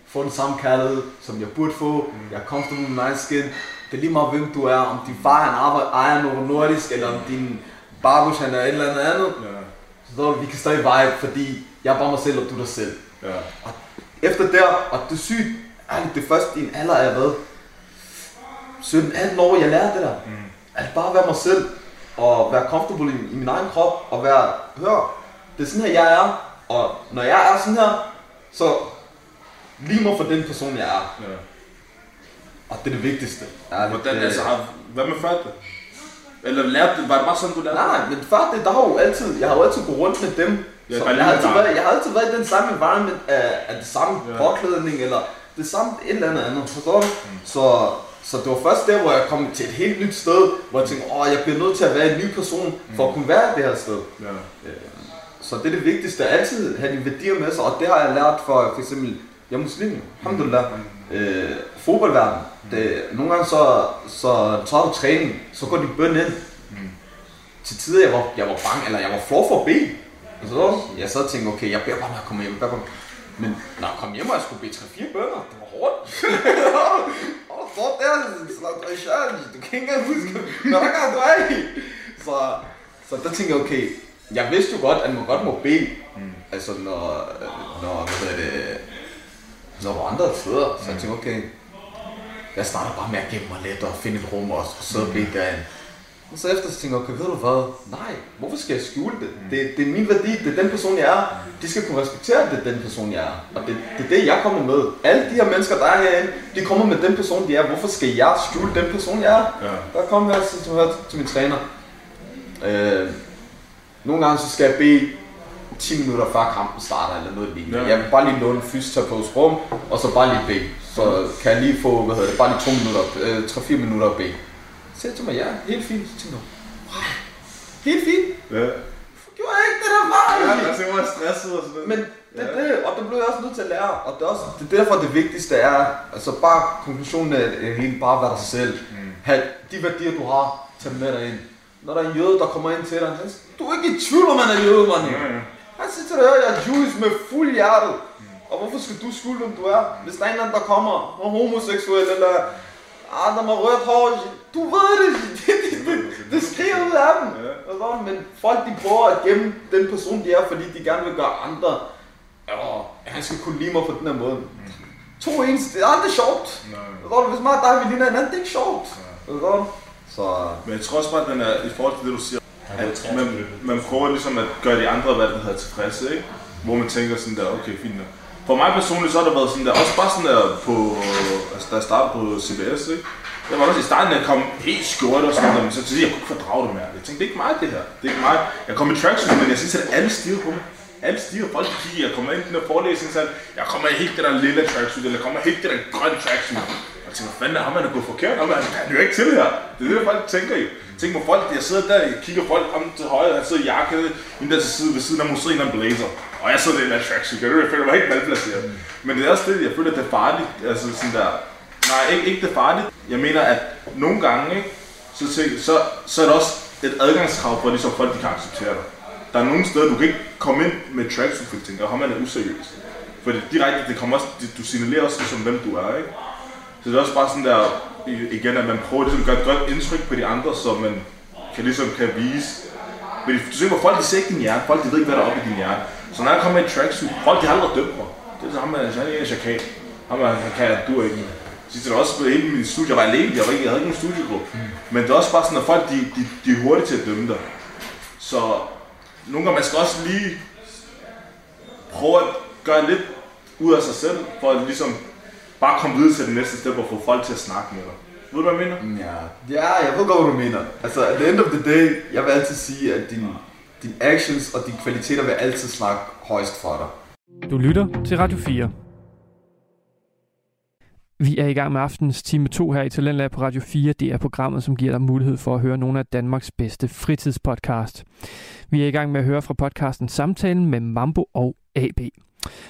får den samme kærlighed, som jeg burde få. Jeg er comfortable med min skin. Det er lige meget, hvem du er. Om din far han arbejder, ejer noget nordisk, eller om din barbush han er et eller andet andet. Ja. Så vi kan stadig vibe, fordi jeg er bare mig selv, og du er dig selv. Ja. Og efter der, og det er sygt, ærligt, det første i en alder er hvad? 17-18 år, jeg lærte det der. Mm. At bare være mig selv, og være comfortable i, i min egen krop, og være, hør, det er sådan her, jeg er, og når jeg er sådan her, så lige mig for den person, jeg er. ja. Og det er det vigtigste. Ærligt, Hvordan, det- altså, har- hvad med før det? Eller lærte var det bare sådan, du lærte Nej, nej, men før det, der har jo altid, jeg har jo altid gået rundt med dem. Ja, så jeg, har altid været, jeg har altid været i den samme environment af, af det samme Ja. ja. påklædning, eller det samme et eller andet andet, forstår du? Mm. Så, så det var først der, hvor jeg kom til et helt nyt sted, hvor jeg tænkte, åh, jeg bliver nødt til at være en ny person, for at kunne være det her sted. Ja. Så det er det vigtigste, at altid have dine værdier med sig, og det har jeg lært for, for eksempel, jeg er muslim, alhamdulillah, øh, fodboldverden. Det, nogle gange så, så tager du træning, så går din bøn ind. Til tider, jeg var, jeg var bange, eller jeg var flov for at bede. Og så jeg sad og tænkte, okay, jeg beder bare, når jeg kommer hjem. Jeg bare. Men når jeg kom hjem, og jeg skulle bede 3-4 bønder, det var hårdt. og så der, så du kan ikke engang huske, hvad der gang du er i. Så, så der tænkte jeg, okay, jeg vidste jo godt, at man godt må bede. Mm. Altså, når, når, hvad hedder det, når var andre steder. Så jeg tænkte, okay, jeg starter bare med at gemme mig lidt og finde et rum og, og sidde og bede derinde. Og så efter så tænkte jeg, okay, ved du hvad? Nej, hvorfor skal jeg skjule det? det? Det er min værdi, det er den person, jeg er. De skal kunne respektere, at det er den person, jeg er. Og det, det er det, jeg kommer med. Alle de her mennesker, der er herinde, de kommer med den person, de er. Hvorfor skal jeg skjule den person, jeg er? Ja. Der kom jeg til, til, til min træner. Øh, nogle gange så skal jeg bede 10 minutter før kampen starter eller noget lignende. Ja. Jeg vil bare lige låne fysioterapeuts rum, og så bare lige bede. Så kan jeg lige få, hvad hedder det, bare lige 2 minutter, øh, 3-4 minutter at bede. Sagde til mig, ja, helt fint. Så tænkte jeg, wow, helt fint. Ja. Hvorfor gjorde jeg ikke det der var? Ja, altså, jeg var stresset og sådan noget. Men det Ja. det, og det blev jeg også nødt til at lære. Og det er, også, det er derfor det vigtigste er, altså bare konklusionen er er helt bare være dig selv. Mm. Ha' de værdier, du har, tag med dig ind. Når der er en jøde, der kommer ind til dig, han siger, du er ikke i tvivl om, han er jøde, mand. Ja, ja. Han siger til dig, jeg er Jewish med fuld hjertet. Og hvorfor skal du skjule, hvem du er? Hvis der er en eller anden, der kommer og homoseksuel, eller ah, der med rødt hår, du ved det, det, det, det, det skriger ud af dem. Ja. Men folk de prøver at gemme den person, de er, fordi de gerne vil gøre andre. Åh, han skal kunne lide mig på den her måde. To ens, det er aldrig sjovt. Nej. Hvis mig og dig vi ligner hinanden, det er ikke sjovt. Du? Så Men jeg tror også bare, at den er, i forhold til det, du siger, at man, man prøver ligesom at gøre de andre, hvad det hedder, tilfredse, ikke? Hvor man tænker sådan der, okay, fint nok. For mig personligt, så har der været sådan der, også bare sådan der på, altså da jeg startede på CBS, ikke? Jeg var også i starten, da jeg kom helt skjort og sådan noget, men så til jeg kunne ikke fordrage det mere. Jeg tænkte, det er ikke mig det her. Det er ikke mig. Jeg kom i tracksuit, men jeg synes, at alle stiger på mig. Alle stiger, folk kigger, jeg kommer ind i den der forelæsning, så jeg kommer i helt det der lille tracksuit, eller jeg kommer i helt det der grønne tracksuit. Jeg tænker, hvad fanden er ham, han er gået forkert? Ham, han, han er jo ikke til det her. Det er det, folk tænker i. Tænk på folk, jeg sidder der, jeg kigger folk om til højre, han sidder i jakke, hende der til side, ved siden af museet, en blazer. Og jeg sidder i den der tracksuit, jeg føler mig helt malplaceret. Men det er også det, jeg føler, at det er farligt. Altså sådan der, nej, ikke, ikke det er farligt. Jeg mener, at nogle gange, ikke, så, tænk, så, så er der også et adgangskrav for, ligesom folk de kan acceptere dig. der er nogle steder, du kan ikke komme ind med tracksuit, for tænker, ham er useriøs. For det, direkte, det kommer også, det, du signalerer også ligesom, hvem du er, ikke? Så det er også bare sådan der, igen, at man prøver ligesom at gøre et godt indtryk på de andre, så man kan ligesom kan vise. Men du ser, hvor folk de ser ikke din hjerne, folk de ved ikke, hvad der er oppe i din hjerne. Så når jeg kommer med en tracksuit, folk de har aldrig dømt mig. Det er så ham, han er en chakal. Ham er, han kan, du er ikke. Sidst det også på hele min studie, jeg var alene, jeg, var ikke, jeg havde ikke nogen studiegruppe. Mm. Men det er også bare sådan, at folk de, de, de er hurtige til at dømme dig. Så nogle gange man skal også lige prøve at gøre lidt ud af sig selv, for at ligesom bare komme videre til det næste step og få folk til at snakke med dig. Ved du, hvad jeg mener? Ja, ja jeg ved godt, hvad du mener. Altså, at the end of the day, jeg vil altid sige, at din, din actions og dine kvaliteter vil altid snakke højst for dig. Du lytter til Radio 4. Vi er i gang med aftens time 2 her i Talentlab på Radio 4. Det er programmet, som giver dig mulighed for at høre nogle af Danmarks bedste fritidspodcast. Vi er i gang med at høre fra podcasten Samtalen med Mambo og AB.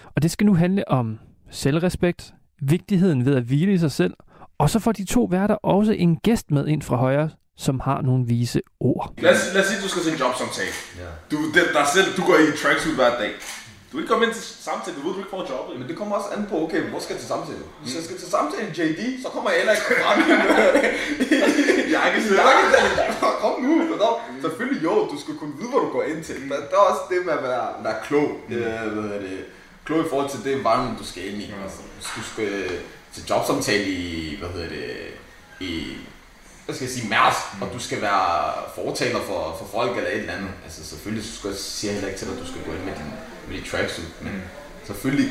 Og det skal nu handle om selvrespekt, vigtigheden ved at hvile i sig selv, og så får de to værter også en gæst med ind fra højre, som har nogle vise ord. Lad os, lad os sige, at du skal til en jobsamtale. Ja. Du, det, der selv, du går i tracksuit hver dag. Du vil ikke komme ind til samtale, du ved, du ikke får jobbet. Men det kommer også an på, okay, hvor skal jeg til samtale? Hvis jeg skal til samtale JD, så kommer jeg heller ikke frem. Jeg ikke Det ikke sådan, kom nu, kom. Selvfølgelig jo, du skal kunne vide, hvad du går ind til. Men der er også det med at være, være klog. Mm. Øh, hvad hedder det? Klog i forhold til det environment, du skal ind i. Altså, hvis du skal til jobsamtale i, hvad hedder det, i, hvad skal jeg sige, mærs, og du skal være fortaler for, for folk eller et eller andet. Altså selvfølgelig, så skal jeg sige heller ikke til dig, at du skal gå ind med din, med din tracksuit, men selvfølgelig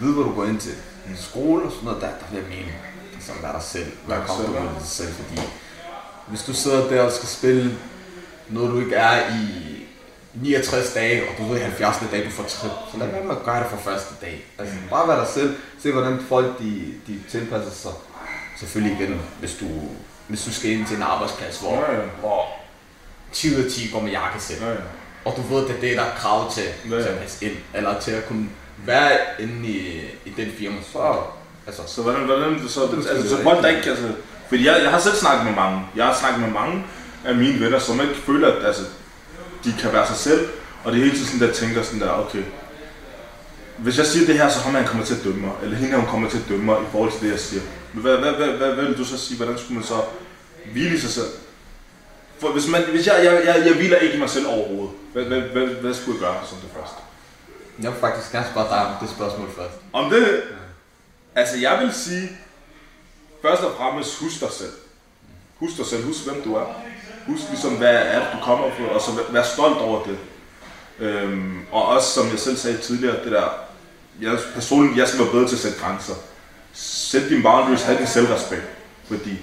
vide, hvad du går ind til. Skole og sådan noget, der, der vil jeg mene, ligesom være dig selv, være ja. med dig selv, fordi hvis du sidder der og skal spille noget, du ikke er i 69 dage, og du ved i 70. dag, du får trip, så lad være med at gøre det fra første dag. Altså, bare være dig selv, se hvordan folk de, de tilpasser sig. Selvfølgelig igen, hvis du, hvis du skal ind til en arbejdsplads, hvor, Ja, ja. hvor 10 ud af 10 går med jakkesæt, Ja, ja. og du ved, det er det, der er krav til, Ja, ja. til at passe ind, eller til at kunne være inde i, i den firma, så, altså, Så hvordan, hvordan så, altså, så folk der ikke, altså, fordi jeg, jeg har selv snakket med mange, jeg har snakket med mange af mine venner, som ikke føler, at altså, de kan være sig selv, og det er hele tiden sådan der tænker sådan der, okay, hvis jeg siger det her, så har man kommer til at dømme mig, eller hende her, hun kommer til at dømme mig i forhold til det, jeg siger. Men hvad, hvad, hvad, hvad, hvad vil du så sige, hvordan skulle man så hvile i sig selv? For hvis, man, hvis jeg, jeg, jeg, jeg hviler ikke i mig selv overhovedet, hvad, hvad, hvad, hvad skulle jeg gøre som det første? jeg vil faktisk gerne spørge dig om det spørgsmål først. Om det, altså jeg vil sige, først og fremmest husk dig selv. Husk dig selv, husk hvem du er. Husk ligesom, hvad er det, du kommer fra, og så vær- vær stolt over det. Øhm, og også, som jeg selv sagde tidligere, det der, jeg, personligt, jeg skal være bedre til at sætte grænser. Sæt dine boundaries, have din selvrespekt. Fordi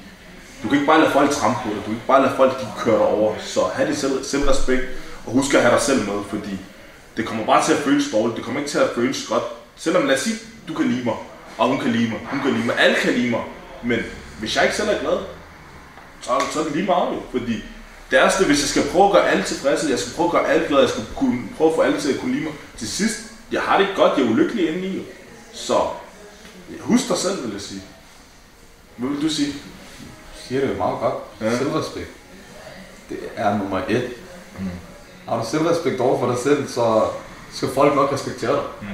du kan ikke bare lade folk trampe på dig, du kan ikke bare lade folk de køre dig over. Så have din selv, selvrespekt, og husk at have dig selv med, fordi det kommer bare til at føles dårligt, det kommer ikke til at føles godt. Selvom lad os sige, du kan lide mig, og hun kan lide mig, hun kan lide mig, alle kan lide mig. Men hvis jeg ikke selv er glad, så, så er det lige meget jo. Fordi det er det, hvis jeg skal prøve at gøre alle tilfredse, jeg skal prøve at gøre alle glade, jeg skal kunne, prøve at få alle til at kunne lide mig. Til sidst, jeg har det ikke godt, jeg er ulykkelig inde i. jo. Så husk dig selv, vil jeg sige. Hvad vil du sige? siger det jo meget godt. Ja. Ja. Selvrespekt. Det er nummer et. Mm. Har du selvrespekt over for dig selv, så skal folk nok respektere dig. Mm.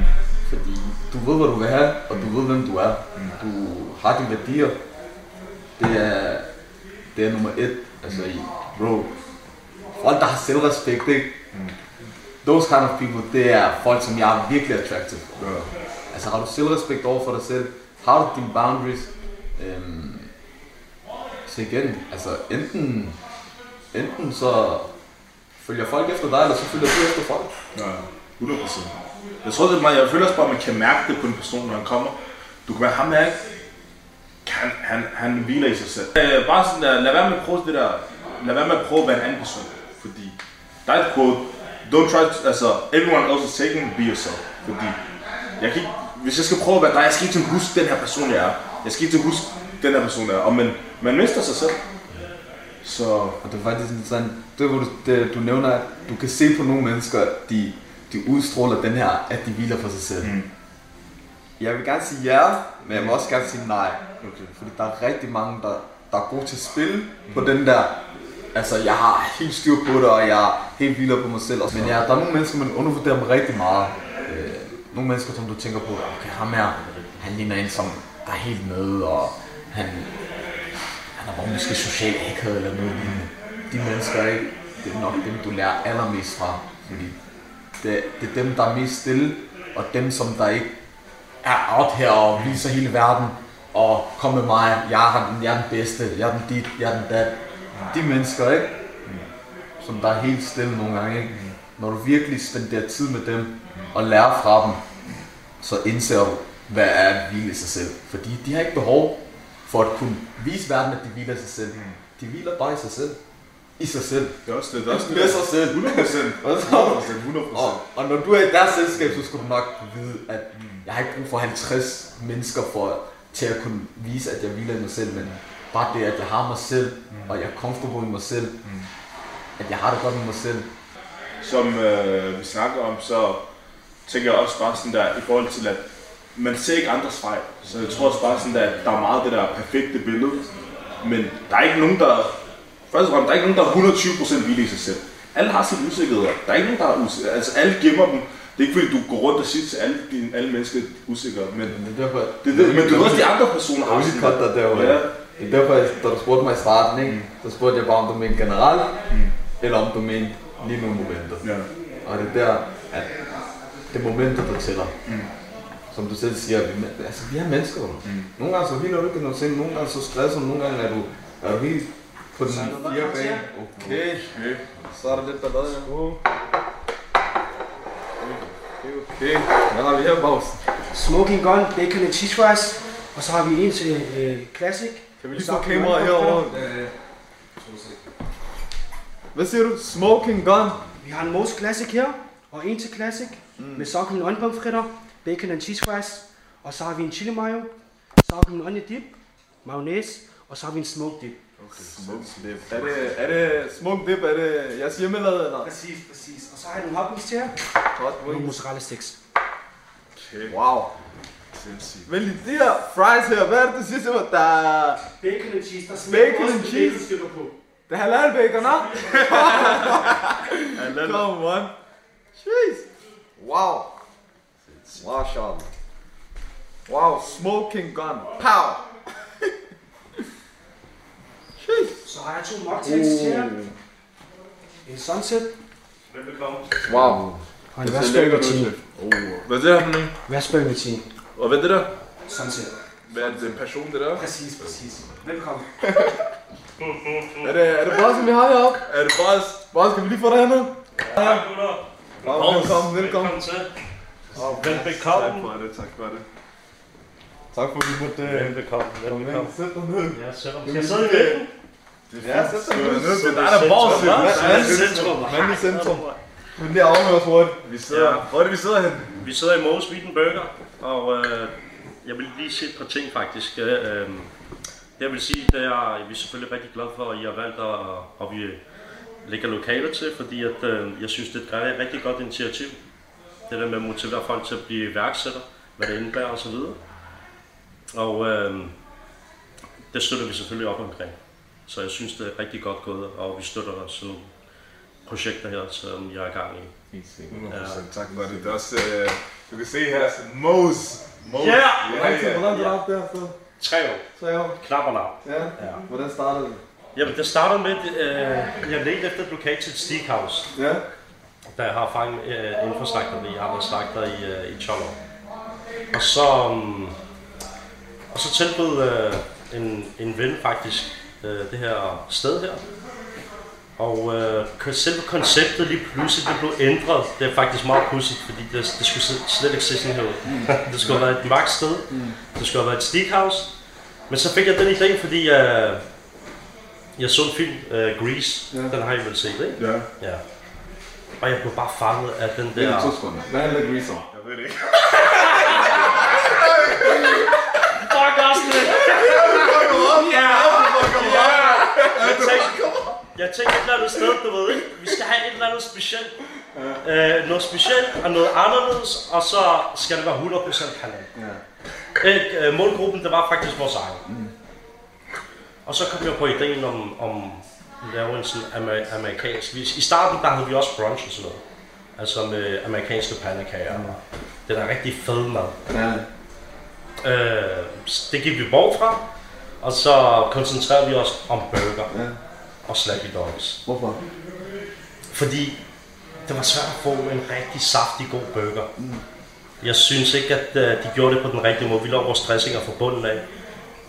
Fordi du ved, hvad du vil have, og du ved, hvem du er. Mm. Du har dine værdier. Det er, det er nummer et. Altså i, bro, folk, der har selvrespekt, ikke? Mm. Those kind of people, det er folk, som jeg er virkelig attractive for. Ja. Altså har du selvrespekt over for dig selv, har du dine boundaries, øhm, så igen, altså enten, enten så følger folk efter dig, eller så følger du efter folk. Ja, 100 Jeg tror, det er meget, jeg føler også bare, at man kan mærke det på en person, når han kommer. Du kan være ham her, ikke? Han, han, han hviler i sig selv. Øh, bare sådan der, lad være med at prøve det der, lad være med at prøve at være en anden person. Fordi, der er et quote, don't try to, altså, everyone else is taking, be yourself. Fordi, jeg kan ikke, hvis jeg skal prøve at være dig, jeg skal ikke til at huske den her person, jeg er. Jeg skal ikke til at huske den her person, jeg er. Og man, man mister sig selv. Så, Og det er faktisk sådan, det, hvor du, det, du nævner, at du kan se på nogle mennesker, de, de udstråler den her, at de hviler på sig selv. Mm. Jeg vil gerne sige ja, men jeg må også gerne sige nej. okay. Fordi der er rigtig mange, der, der er gode til at spille på den der Altså, jeg har helt styr på det, og jeg er helt vild på mig selv. Men ja, der er nogle mennesker, man undervurderer dem rigtig meget. Øh, nogle mennesker, som du tænker på, okay, ham her, han ligner en, som der er helt nede, og han, han er bare måske socialt akavet eller noget lignende. De mennesker, ikke, det er nok dem, du lærer allermest fra. Fordi det, det er dem, der er mest stille, og dem, som der ikke er out her og viser hele verden, og kom med mig, jeg er den, jeg er den bedste, jeg er den dit, jeg er den dat. De mennesker, ikke? Som der er helt stille nogle gange, ikke? Når du virkelig spenderer tid med dem, og lærer fra dem, så indser du, hvad er at hvile i sig selv. Fordi de har ikke behov for at kunne vise verden, at de hviler i sig selv. De hviler bare i sig selv. I sig selv. Det er også det. Det er også Med sig selv. 100 procent. 100 procent. 100 Og, og når du er i deres selskab, så skal du nok vide, at jeg har ikke brug for 50 mennesker for, til at kunne vise, at jeg hviler i mig selv, men bare det, at jeg har mig selv, og jeg er comfortable i mig selv, at jeg har det godt med mig selv. Som øh, vi snakker om, så tænker jeg også bare sådan der, i forhold til at man ser ikke andres fejl. Så jeg tror også bare sådan der, at der er meget det der perfekte billede. Men der er ikke nogen, der... Først og fremmest, der er ikke nogen, der er 120% vilde i sig selv. Alle har sine usikkerheder. Der er ikke nogen, der er usikre. Altså alle gemmer dem. Det er ikke fordi, du går rundt og siger til alle, dine, alle mennesker usikre, men Men det er derfor, det, det, men du ved også, de andre personer har sådan cut dig derovre. Ja. Det er derfor, jeg- da du spurgte mig i starten, ikke? så spurgte jeg bare, om du mente generelt, eller om du mente lige nogle momenter. Ja. Og det er der, at det er momenter, der tæller. Som du selv siger, vi, altså, vi er mennesker. Mm. Nogle gange så hviler du ikke noget sind, nogle gange så stresser nogle gange er du, er du helt på den fire bane. Okay. okay. Så er der lidt ballade. Ja. Okay. Hvad har vi her, Baus? Smoking Gun, Bacon and Cheese Fries. Og så har vi en til øh, Classic. Kan vi lige få kameraet herovre? Hvad siger du? Smoking gun? Vi har en Most Classic her, og en til Classic. Mm. Med sokken onion pomfritter, bacon and cheese fries. Og så har vi en chili mayo, sokken onion dip, mayonnaise, og så har vi en smoked dip. Smoke dip. Er det, er det smoke dip? Er det jeres hjemmelavet, eller? Præcis, præcis. Og så har jeg nogle hot wings til jer, Hot og nogle mozzarella sticks. Wow. Men lige de her fries her, hvad er det, du siger til mig? Der er, Bacon and cheese, der Bacon and cheese? baconstykker på. der er halal bacon, hva'? Come on. Jeez. Wow. Wow, Sean. Wow, smoking gun. Pow. Så har jeg to mocktails til jer. En sunset Velbekomme. Wow. og en raspberry martini. Hvad er det her for noget? Raspberry martini. Og hvad er det der? Sunset. Hvad er det, passion, det der? Præcis, præcis. Velkommen. Er det, er det bare, som vi har heroppe? Er det bare... Bare skal vi lige få det hernede? Tak, gutter. Velkommen, velkommen. Velkommen til. Tak Velbekomme. for det, tak for det. Tak for, at vi måtte Velbekomme. Velbekomme. Sæt dig ned. Ja, sætter Skal jeg sidde i midten? Ja, sæt dig ned. Det er dig, der bor? Ja, Ja, centrum. Mand i centrum. Men lige afhøre os hurtigt. Vi sidder... Ja. Hvor er det, vi sidder hen? Vi sidder i Moe's Meat Burger, og øh, jeg vil lige sige et par ting faktisk. Øh, øh, det vil sige, det er, at vi er selvfølgelig rigtig glade for, at I har valgt at, at vi lægger lokaler til, fordi at, øh, jeg synes, det er et rigtig godt initiativ. Det der med at motivere folk til at blive iværksætter, hvad det indebærer osv. Og øh, det støtter vi selvfølgelig op omkring. Så jeg synes, det er rigtig godt gået, og vi støtter sådan nogle projekter her, som jeg er i gang i. 100% tak for det. Det er også... Øh, du kan se her, Mose. Mose. Ja! Hvor lang tid, hvor lang tid har du haft det her sted? Tre år. Tre år. Knap og nap. Ja. Hvordan startede det? Jamen, det startede med, øh, jeg ledte efter et lokal til et steakhouse, Ja. da jeg har erfaring øh, inden for slagteri. Jeg har været slagter i, øh, i 12 år. Og så, um, og så tilbød øh, en, en ven faktisk øh, det her sted her. Og øh, selve konceptet lige pludselig det blev ændret. Det er faktisk meget pudsigt, fordi det, det skulle slet- ikke se sådan her ud. Det skulle have været et magt sted. Det skulle have været et steakhouse. Men så fik jeg den idé, fordi øh, jeg så en film, øh, Grease. Ja. Den har I vel set, ikke? Ja. Ja. Og jeg blev bare fanget af den er der... sekunder. Hvad handler Grease om? Jeg ved det ikke. Fuck også det! Ja! Jeg tænkte, jeg tænkte et eller andet sted, du ved ikke? Vi skal have et eller andet specielt. Øh, noget specielt og noget anderledes, og så skal det være 100% halal. Ja. Øh, målgruppen, det var faktisk vores egen. Og så kom jeg på ideen om, om lave en sådan amer- amerikansk... vi- I starten der havde vi også brunch og sådan noget. Altså med amerikanske pandekager. Mm. Det er rigtig fed mad. Ja. Øh, det gik vi bort fra, og så koncentrerede vi os om burger Ja. og slappy dogs. Hvorfor? Fordi det var svært at få en rigtig saftig god burger. Mm. Jeg synes ikke, at uh, de gjorde det på den rigtige måde. Vi lå vores dressinger fra bunden af.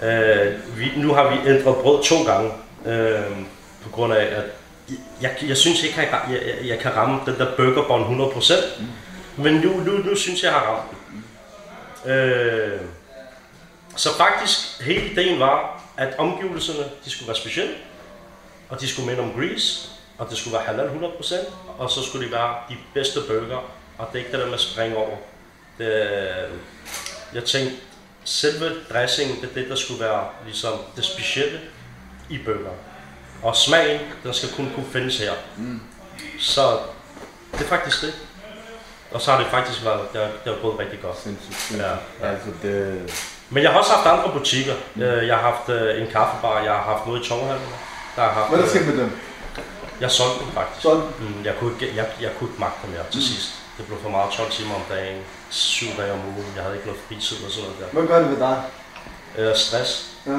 Uh, vi, nu har vi ændret brød to gange, uh, på grund af, at jeg, jeg synes ikke, at jeg, jeg, jeg, kan ramme den der burgerbånd 100%. Mm. Men nu, nu, nu synes jeg, jeg har ramt den. Uh, så faktisk, hele ideen var, at omgivelserne de skulle være specielle, og de skulle minde om Grease, og det skulle være halal 100%, og så skulle det være de bedste burger, og det er ikke det der med at springe over. Det, jeg tænkte, selve dressingen, det er det, der skulle være ligesom det specielle i burger. Og smagen, den skal kun kunne findes her. Mm. Så det er faktisk det. Og så har det faktisk været, det har, det har gået rigtig godt. Sindssygt. Ja, ja. Altså, det... Men jeg har også haft andre butikker. Mm. Jeg har haft øh, en kaffebar, jeg har haft noget i Tonghallen. Der har haft, Hvad er der øh, sket med dem? Jeg solgte den faktisk. Sådan. Mm, jeg, kunne ikke, jeg, jeg kunne ikke magte mere til sidst. Det blev for meget 12 timer om dagen, 7 dage om ugen. Jeg havde ikke noget fritid og sådan noget der. Hvad gør det ved dig? Øh, stress, Ja.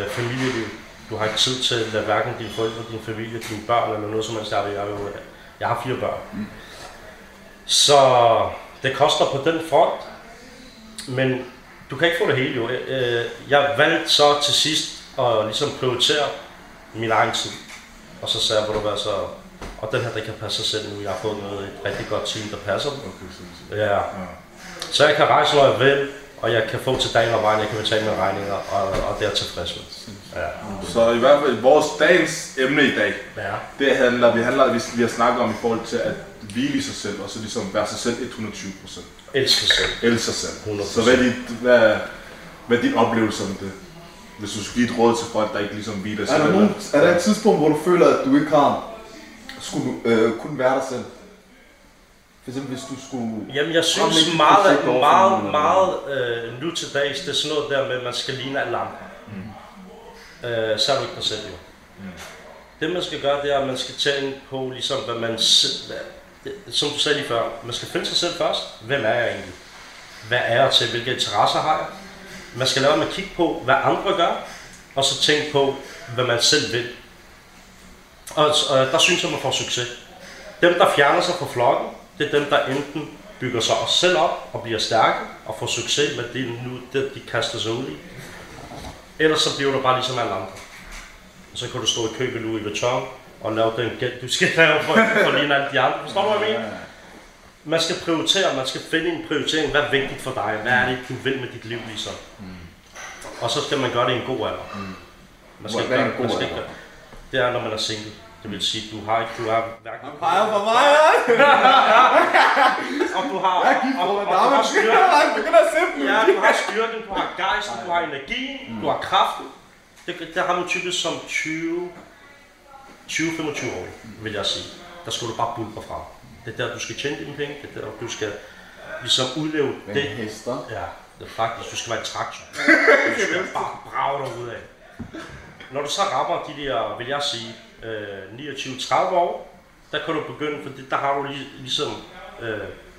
øh, familieliv. Du har ikke tid til at hverken dine forældre, din familie, dine børn eller noget som helst. Jeg, jeg, jeg, jeg har fire børn. Mm. Så det koster på den front. Men du kan ikke få det hele jo. Øh, Jeg valgte så til sidst at ligesom prioritere min egen tid. Og så sagde jeg, hvor du hvad, så... Og den her, der kan passe sig selv nu. Jeg har fået noget, et rigtig godt team, der passer dem. Ja. Så jeg kan rejse, når jeg vil, og jeg kan få til dagen og vejen, jeg kan betale mine regninger, og, og det er jeg tilfreds med. Ja. Så i hvert fald vores dagens emne i dag, ja. det handler, vi, handler, vi, vi har snakket om i forhold til at hvile i sig selv, og så ligesom være sig selv 120 procent. Elsker selv. Elske sig selv. 100%. Så hvad er, dit, hvad, hvad er din oplevelse med det? Hvis du skulle give et råd til folk, der ikke ligesom hviler Er sig der, nogen, er der et tidspunkt, hvor du føler, at du ikke har skulle øh, kunne være dig selv? For eksempel hvis du skulle... Jamen, jeg synes et meget, meget, eller meget øh, nu til dags, det er sådan noget der med, at man skal ligne alle andre. Mm. Øh, så er du ikke selv jo. Mm. Det man skal gøre, det er, at man skal tænke på, ligesom, hvad man selv, hvad, som du sagde lige før, man skal finde sig selv først. Hvem er jeg egentlig? Hvad er jeg til? Hvilke interesser har jeg? Man skal lade med at kigge på, hvad andre gør, og så tænke på, hvad man selv vil. Og, og der synes jeg, man får succes. Dem, der fjerner sig fra flokken, det er dem, der enten bygger sig selv op og bliver stærke og får succes med det, nu, det de kaster sig ud i. Ellers så bliver du bare ligesom alle andre. Og så kan du stå i kø ved Louis Vuitton og lave den gæld, du skal lave for, for at ligne alle de andre. Forstår du, hvad jeg mener? Man skal prioritere, man skal finde en prioritering. Hvad er vigtigt for dig? Hvad er det, du vil med dit liv ligesom? Og så skal man gøre det i en god alder. Man skal Hvad er en god man skal alder? Det er, når man er single. Det vil sige, du har ikke, du har hverken... Peger på mig? Og du har, gift og, for styrken, Du begynder at simple. ja, du har styrken, du har gejsten, du har energien, du har kraften. Det, det har man typisk som 20, 20-25 år, vil jeg sige. Der skal du bare bulre frem. Det er der, du skal tjene dine penge. Det er der, du skal ligesom udleve Men det. hester. Ja, det er faktisk, du skal være en traktor. Du skal bare brage dig ud af. Når du så rammer de der, vil jeg sige, øh, 29-30 år, der kan du begynde, for der har du lige, ligesom, øh,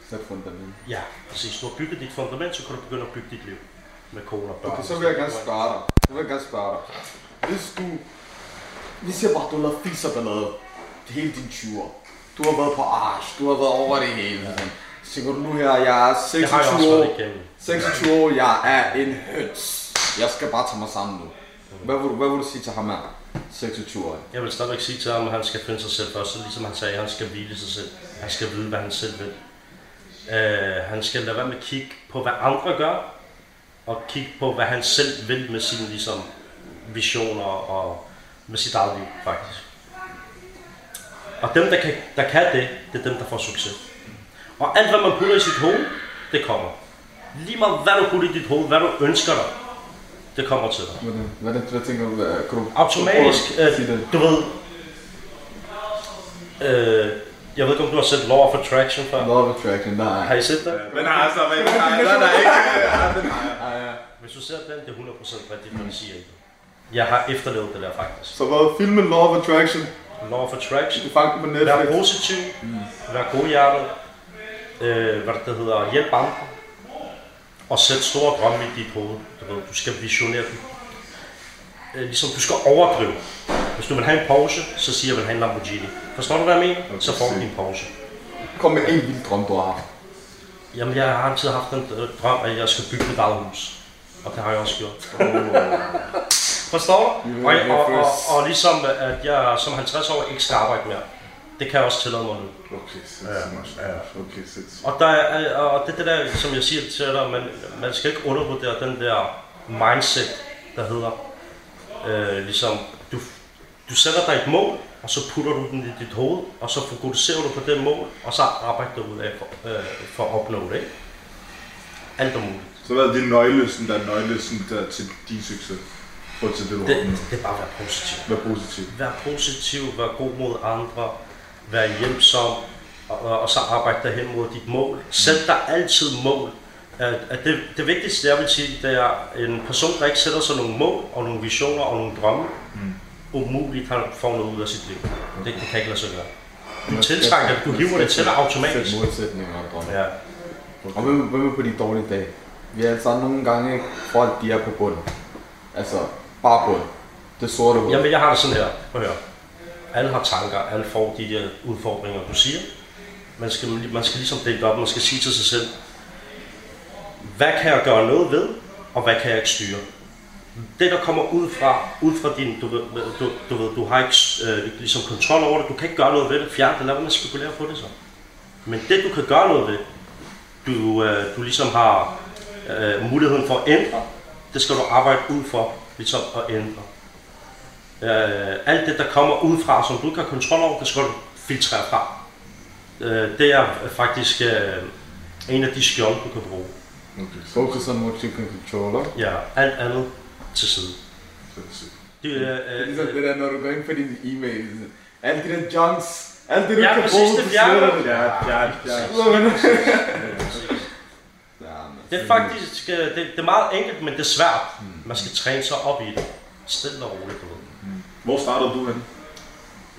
Sæt fundament. ja, præcis, du har bygget dit fundament, så kan du begynde at bygge dit liv med kone og børn. Okay, så vil jeg gerne spørge dig. Så vil jeg gerne spørge dig. Hvis du... Vi siger bare, du har lavet fis og ballade hele din 20'er. Du har været på Arsch, du har været over det hele. Sådan. Så du nu her, jeg er det har jeg 26 også år. været igennem. 26 år, jeg er en høns. Jeg skal bare tage mig sammen nu. Hvad vil du, hvad vil du sige til ham her? 26 år. Jeg vil stadigvæk sige til ham, at han skal finde sig selv først, ligesom han sagde, at han skal hvile sig selv. Han skal vide, hvad han selv vil. Uh, han skal lade være med at kigge på, hvad andre gør, og kigge på, hvad han selv vil med sine ligesom, visioner og med sit eget liv, faktisk. Og dem, der kan, der kan det, det er dem, der får succes. Og alt, hvad man putter i sit hoved, det kommer. Lige meget, hvad du putter i dit hoved, hvad du ønsker dig, det kommer til dig. Hvad, hvad, hvad, hvad tænker du? Hvad, kan du Automatisk, øh, du ved, øh, jeg ved ikke, om du har set Law of Attraction før. Law of Attraction, nej. Har I set det? Den har jeg så, men den har jeg, den har jeg ikke. Ja, den har jeg. Ja, ja. Hvis du ser den, det er 100% rigtigt, hvad de siger. ikke? Jeg har efterlevet det der faktisk. Så hvad? Filmen Law of Attraction. Law of Attraction. Du fangede på Netflix. Vær positiv. Mm. Vær godhjertet. Øh, hvad det hedder, hjælp andre. Og sæt store drømme i dit hoved. Du, ved, du skal visionere dem. Øh, ligesom du skal overdrive. Hvis du vil have en Porsche, så siger vil have en Lamborghini. Forstår du, hvad jeg mener? Så får du din Porsche. Kom med en vild drøm, du har. Jamen, jeg har altid haft den øh, drøm, at jeg skal bygge mit eget hus. Og det har jeg også gjort. Forstår du? Og, og, og, og, ligesom, at jeg som 50 år ikke skal arbejde mere. Det kan jeg også tillade mig nu. Okay, sindssygt. Ja, okay, sindssygt. Og, der er, og det er det der, som jeg siger til dig, man, man skal ikke undervurdere den der mindset, der hedder, øh, ligesom, du, du sætter dig et mål, og så putter du den i dit hoved, og så fokuserer du på det mål, og så arbejder du ud af for, øh, for at opnå det, ikke? Alt er muligt. Så hvad er din nøgle, sådan der nøgle sådan der, til din succes? Prøv til det, Det, det er bare at være positiv. Vær positiv. Vær positiv, vær god mod andre, vær hjælpsom, og, og, så arbejde dig hen mod dit mål. Sæt dig altid mål. At, at det, det vigtigste, jeg vil sige, det er en person, der ikke sætter sig nogle mål og nogle visioner og nogle drømme, mm. umuligt han får noget ud af sit liv. Det, det kan ikke lade sig gøre. Du tiltrækker det, du hiver det til dig automatisk. Sæt modsætninger og drømme. Ja. Og hvad, hvad med på de dårlige dage? Vi er altså nogle gange folk, de er på bunden. Altså, bare. Det sorte hul. Jamen, jeg har det sådan her. Prøv at høre. Alle har tanker, alle får de der udfordringer, du siger. Man skal, man skal ligesom dele det op, man skal sige til sig selv, hvad kan jeg gøre noget ved, og hvad kan jeg ikke styre? Det, der kommer ud fra, ud fra din, du ved, du, du, ved, du har ikke øh, ligesom kontrol over det, du kan ikke gøre noget ved det, fjern det, lad være med at spekulere på det så. Men det, du kan gøre noget ved, du, øh, du ligesom har øh, muligheden for at ændre, det skal du arbejde ud for, ligesom at ændre. Øh, alt det, der kommer udefra, som du ikke har kontrol over, det skal du filtrere fra. Øh, det er faktisk øh, en af de skjold, du kan bruge. Okay. Focus on what you can control. Ja, alt andet til side. Det, øh, Det er øh, ligesom det der, når du går ind på din e-mail. Alle de der junks. Alt det, du Ja, kan præcis, bruge, det sletter du. det. Ja, ja, ja. Ja, det er faktisk øh, det, det er meget enkelt, men det er svært. Man skal træne sig op i det. Stille og roligt, du ved. Hvor startede du hen?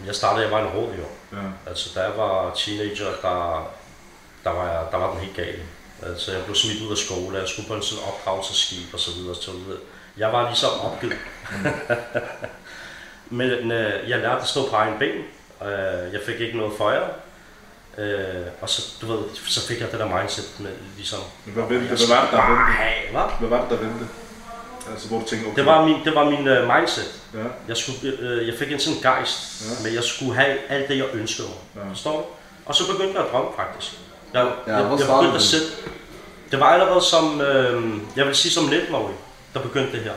Jeg startede, jeg var en råd, jo. Ja. Altså, da jeg var teenager, der, der, var, jeg, der var den helt gal. Altså, jeg blev smidt ud af skole, jeg skulle på en sådan opdragelsesskib og så videre, så videre. Jeg var ligesom opgivet. Men øh, jeg lærte at stå på egen ben. Øh, jeg fik ikke noget for jer. Øh, og så, du ved, så fik jeg det der mindset med ligesom... Hvad vendte? Hvad var det, der vendte? Hey, hvad? Hvad var det, der vendte? Altså, hvor du tænkte, okay. Det var min, det var min uh, mindset. Ja. Jeg, skulle, øh, jeg fik en sådan gejst, Ja. men jeg skulle have alt det, jeg ønskede mig. Ja. Forstår du? Og så begyndte jeg at drømme, faktisk. Jeg, Ja, jeg, jeg begyndte at sætte... Det var allerede som, øh, jeg vil sige som 19-årig, der begyndte det her.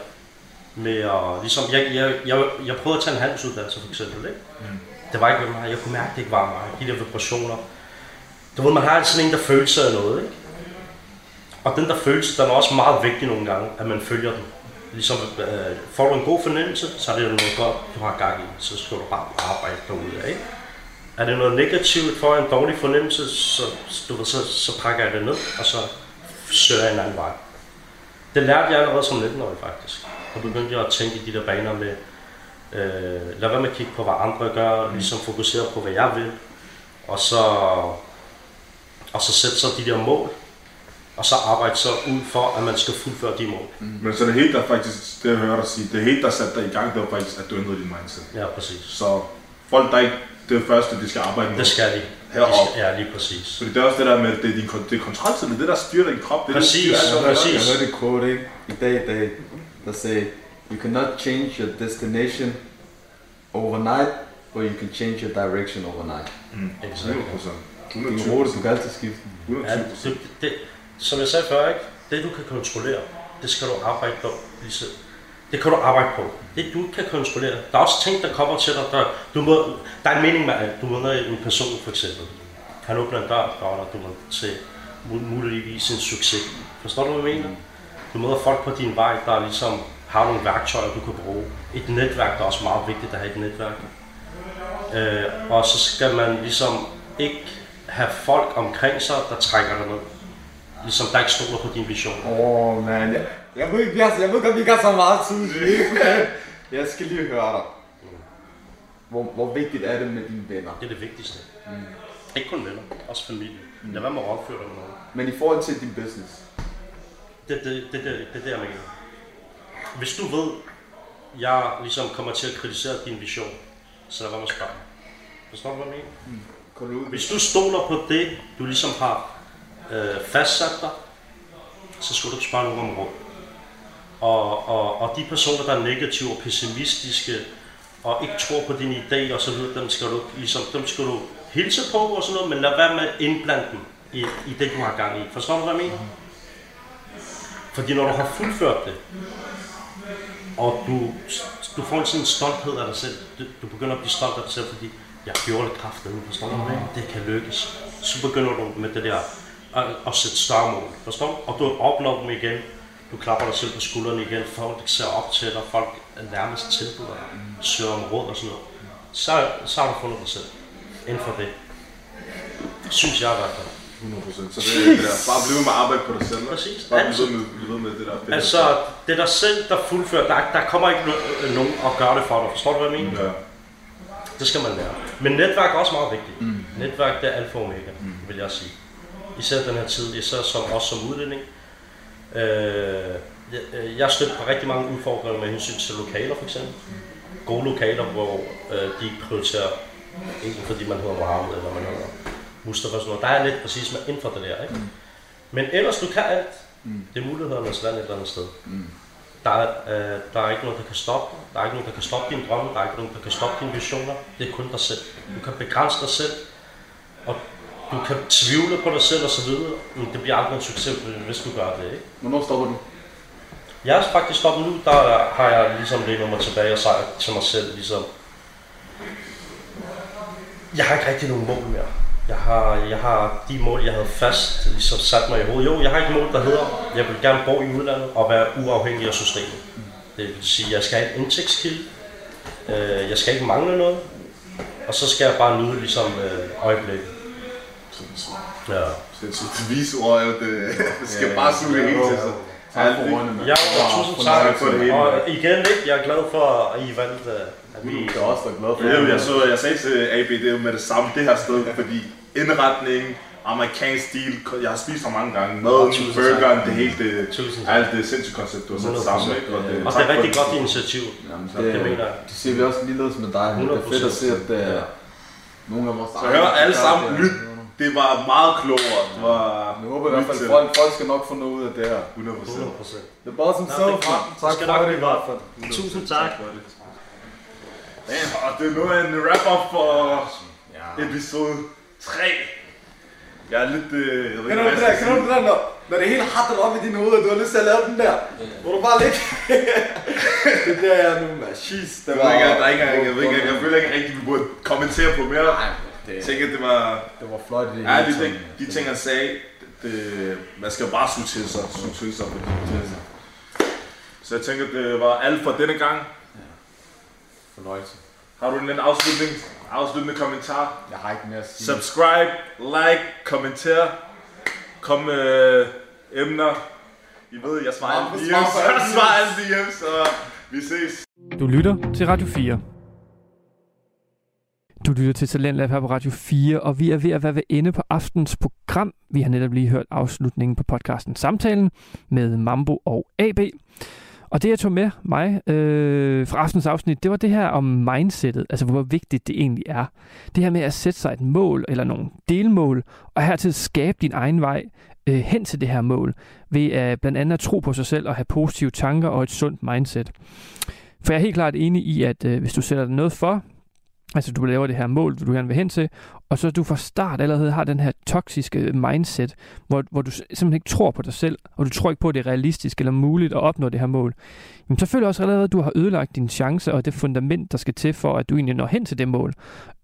Med at, ligesom, jeg, jeg, jeg, jeg prøvede at tage en handelsuddannelse for eksempel, ikke? Mm. Det var ikke mig, jeg kunne mærke, at det ikke var mig. De der vibrationer. Du ved, man har sådan en, der følelse af noget, ikke? Og den der følelse, den er også meget vigtig nogle gange, at man følger den. Ligesom, øh, får du en god fornemmelse, så er det noget godt, du har gang i. Så skal du bare arbejde derude, ikke? Er det noget negativt for en dårlig fornemmelse, så, du ved, så, så pakker jeg det ned, og så søger jeg en anden vej. Det lærte jeg allerede som 19-årig faktisk. Og begyndte jeg at tænke i de der baner med, øh, lad være med at kigge på, hvad andre gør, ligesom fokusere på, hvad jeg vil, og så, og så sætte sig de der mål, og så arbejde så ud for, at man skal fuldføre de mål. Men så det hele, der faktisk, det jeg hører dig sige, det hele, der satte dig i gang, det var faktisk, at du ændrede din mindset. Ja, præcis. Så folk, der ikke, det er første, de skal arbejde med. Det skal de. de Heroppe. skal, ja, lige præcis. Fordi det er også det der med, det er, din, det er kontroltiden, det er det, der styrer din krop. Det Præcis. Det, der styrer hvad Jeg præcis. hørte et quote ikke? i dag i dag, der sagde, You cannot change your destination overnight, but you can change your direction overnight. gør. Exakt. 100%. Din 120 rute, du kan altid skifte. den. Ja, det, det, som jeg sagde før, ikke? det du kan kontrollere, det skal du arbejde på. Ligesom. Det kan du arbejde på. Det du ikke kan kontrollere. Der er også ting, der kommer til dig. Der, du må, der er en mening med alt. Du møder en person for eksempel. Han åbner en dør der dig, du må til muligvis en succes. Forstår du, hvad jeg mener? Du møder folk på din vej, der ligesom har nogle værktøjer, du kan bruge. Et netværk, der er også meget vigtigt at have et netværk. Øh, og så skal man ligesom ikke have folk omkring sig, der trækker dig ned. Ligesom der ikke stoler på din vision. Åh, oh, man. Jeg, jeg, ved ikke, jeg, jeg ved godt, vi har så meget tid. Jeg skal lige høre dig. Hvor, hvor vigtigt er det med dine venner? Det er det vigtigste. Mm. Ikke kun venner, også familie. Mm. Lad være med at opføre dig med nogen. Men i forhold til din business? Det er det, det, det, det, det, jeg mener. Hvis du ved, jeg ligesom kommer til at kritisere din vision, så lad være med at spørge. Forstår du, hvad jeg mener? Ud. Hvis du stoler på det, du ligesom har øh, fastsat dig, så skal du ikke spørge nogen om råd. Og, og, og de personer, der er negative og pessimistiske, og ikke tror på dine idéer og så videre, dem skal du, ligesom, dem skal du hilse på og sådan noget, men lad være med at indblande dem i, i det, du har gang i. Forstår du, hvad jeg mener? Fordi når du har fuldført det, og du, du får en sådan stolthed af dig selv, du, du begynder at blive stolt af dig selv, fordi jeg gjorde det kraftigt, forstår du, hvad? Det kan lykkes. Så begynder du med det der at, at sætte større mål, forstår du? Og du opnår dem igen. Du klapper dig selv på skuldrene igen, folk ser op til dig, folk nærmest tilbyder dig, søger om råd og sådan noget. Så, så har du fundet dig selv inden for det. Synes jeg i hvert fald. 100%. Så det er det der. Bare blive med at arbejde på dig selv. Præcis. Bare blive ved med, blive ved med det der. fedt. Altså, det er dig selv, der fuldfører. Der, der kommer ikke no- nogen og gør det for dig. Forstår du, hvad jeg mener? Ja. Det skal man lære. Men netværk er også meget vigtigt. Mm. Netværk, det er alfa og omega, mm. vil jeg sige. Især den her tid, især som, også som udlænding. Øh, jeg, øh, jeg stødt på rigtig mange udfordringer med hensyn til lokaler, for eksempel. Gode lokaler, hvor øh, de prioriterer, ikke fordi man hedder Mohammed, eller man hedder Mustafa, og sådan noget. Der er lidt præcis med inden for det der, ikke? Men ellers, du kan alt. Det er mulighedernes land et eller andet sted. Der er, øh, der er ikke noget, der kan stoppe dig. Der er ikke noget, der kan stoppe dine drømme. Der er ikke noget, der kan stoppe dine visioner. Det er kun dig selv. Du kan begrænse dig selv. Og du kan tvivle på dig selv og så videre. Men det bliver aldrig en succes, hvis du gør det, ikke? Hvornår stopper du? Jeg er faktisk stoppet nu, der har jeg ligesom lænet mig tilbage og sagt til mig selv, ligesom, jeg har ikke rigtig nogen mål mere. Jeg har, jeg har de mål, jeg havde fast ligesom sat mig i hovedet. Jo, jeg har ikke mål, der hedder, jeg vil gerne bo i udlandet og være uafhængig af systemet. Det vil sige, jeg skal have en indtægtskilde, øh, jeg skal ikke mangle noget, og så skal jeg bare nyde ligesom øh, øjeblikket. Ja. Sindssygt. De vise ord er jo det. Det skal Ja, bare suge helt jo, til sig. Tak for ordene. Ja, Wow, tusind tak. for det hele, Og igen, ikke? jeg er glad for, at I valgte, at vi... Det er også der glad for. Ja, jeg, så, jeg sagde til AB, det er jo med det samme, det her sted, fordi indretningen, amerikansk stil, jeg har spist for mange gange, maden, tak. burgeren, det hele, det, alt det sindssygt koncept, du har sat 100%, sammen, ikke? Og det, Og det er rigtig godt initiativ. Jamen, Det mener jeg. Det siger vi også ligeledes med dig. Det er fedt at se, at det er nogle af vores Så hør alle sammen, lyt. Det var meget klogere. Det var Jeg håber i hvert fald, folk, folk skal nok få noget ud af det her. 100 100 procent. Det er bare som så. det er. Tak Det skal for nok det. godt. Tusind tak. Damn, og det er nu en wrap-up for episode 3. Jeg er lidt... Øh, jeg Kan du det der, jeg kan du det der, når, når det hele hattet op i dine hoved, og du har lyst til at lave den der, hvor du bare ligge. det der er nu, man. Jeez, det Jeg var... ikke, der er ikke, jeg, ved ikke, jeg føler ikke rigtig, vi burde kommentere på mere. Nej, Jeg det, tænker, det var... det var flot i det Ja, de ting, de ting, han sagde, det, man skal bare suge til sig, suge til sig. Fordi, så jeg tænker, det var alt for denne gang. Fornøjelse. Har du en anden afslutning, afsluttende kommentar? Jeg har ikke mere at sige. Subscribe, like, kommenter. Kom med øh, emner. I ved, jeg svarer alle DM's. Jeg svarer alle DM's, så vi ses. Du lytter til Radio 4. Du lytter til Talentlab her på Radio 4, og vi er ved at være ved ende på aftens program. Vi har netop lige hørt afslutningen på podcasten Samtalen med Mambo og AB. Og det, jeg tog med mig øh, fra aftens afsnit, det var det her om mindsetet, altså hvor vigtigt det egentlig er. Det her med at sætte sig et mål eller nogle delmål, og hertil skabe din egen vej øh, hen til det her mål, ved at blandt andet at tro på sig selv og have positive tanker og et sundt mindset. For jeg er helt klart enig i, at øh, hvis du sætter dig noget for, altså du laver det her mål, du gerne vil hen til, og så du fra start allerede har den her toksiske mindset, hvor, hvor du simpelthen ikke tror på dig selv, og du tror ikke på, at det er realistisk eller muligt at opnå det her mål, jamen så føler du også allerede, at du har ødelagt dine chancer og det fundament, der skal til for, at du egentlig når hen til det mål.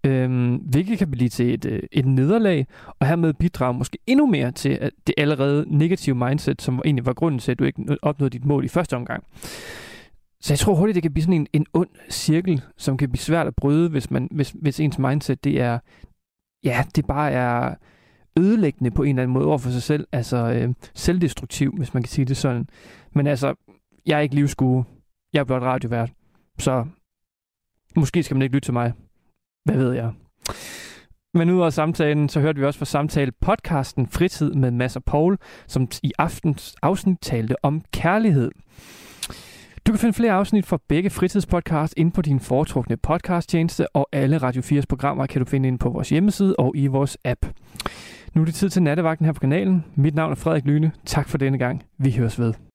Øhm, hvilket kan blive til et, øh, et nederlag, og hermed bidrage måske endnu mere til at det allerede negative mindset, som egentlig var grunden til, at du ikke opnåede dit mål i første omgang. Så jeg tror hurtigt, det kan blive sådan en, en ond cirkel, som kan blive svært at bryde, hvis, man, hvis, hvis ens mindset, det er, ja, det bare er ødelæggende på en eller anden måde over for sig selv. Altså øh, selvdestruktiv, hvis man kan sige det sådan. Men altså, jeg er ikke livsskue. Jeg er blot radiovært. Så måske skal man ikke lytte til mig. Hvad ved jeg? Men ud af samtalen, så hørte vi også fra samtale podcasten Fritid med Mads og Paul, som i aftens afsnit talte om kærlighed. Du kan finde flere afsnit fra begge fritidspodcasts ind på din foretrukne podcasttjeneste, og alle Radio 4's programmer kan du finde ind på vores hjemmeside og i vores app. Nu er det tid til nattevagten her på kanalen. Mit navn er Frederik Lyne. Tak for denne gang. Vi høres ved.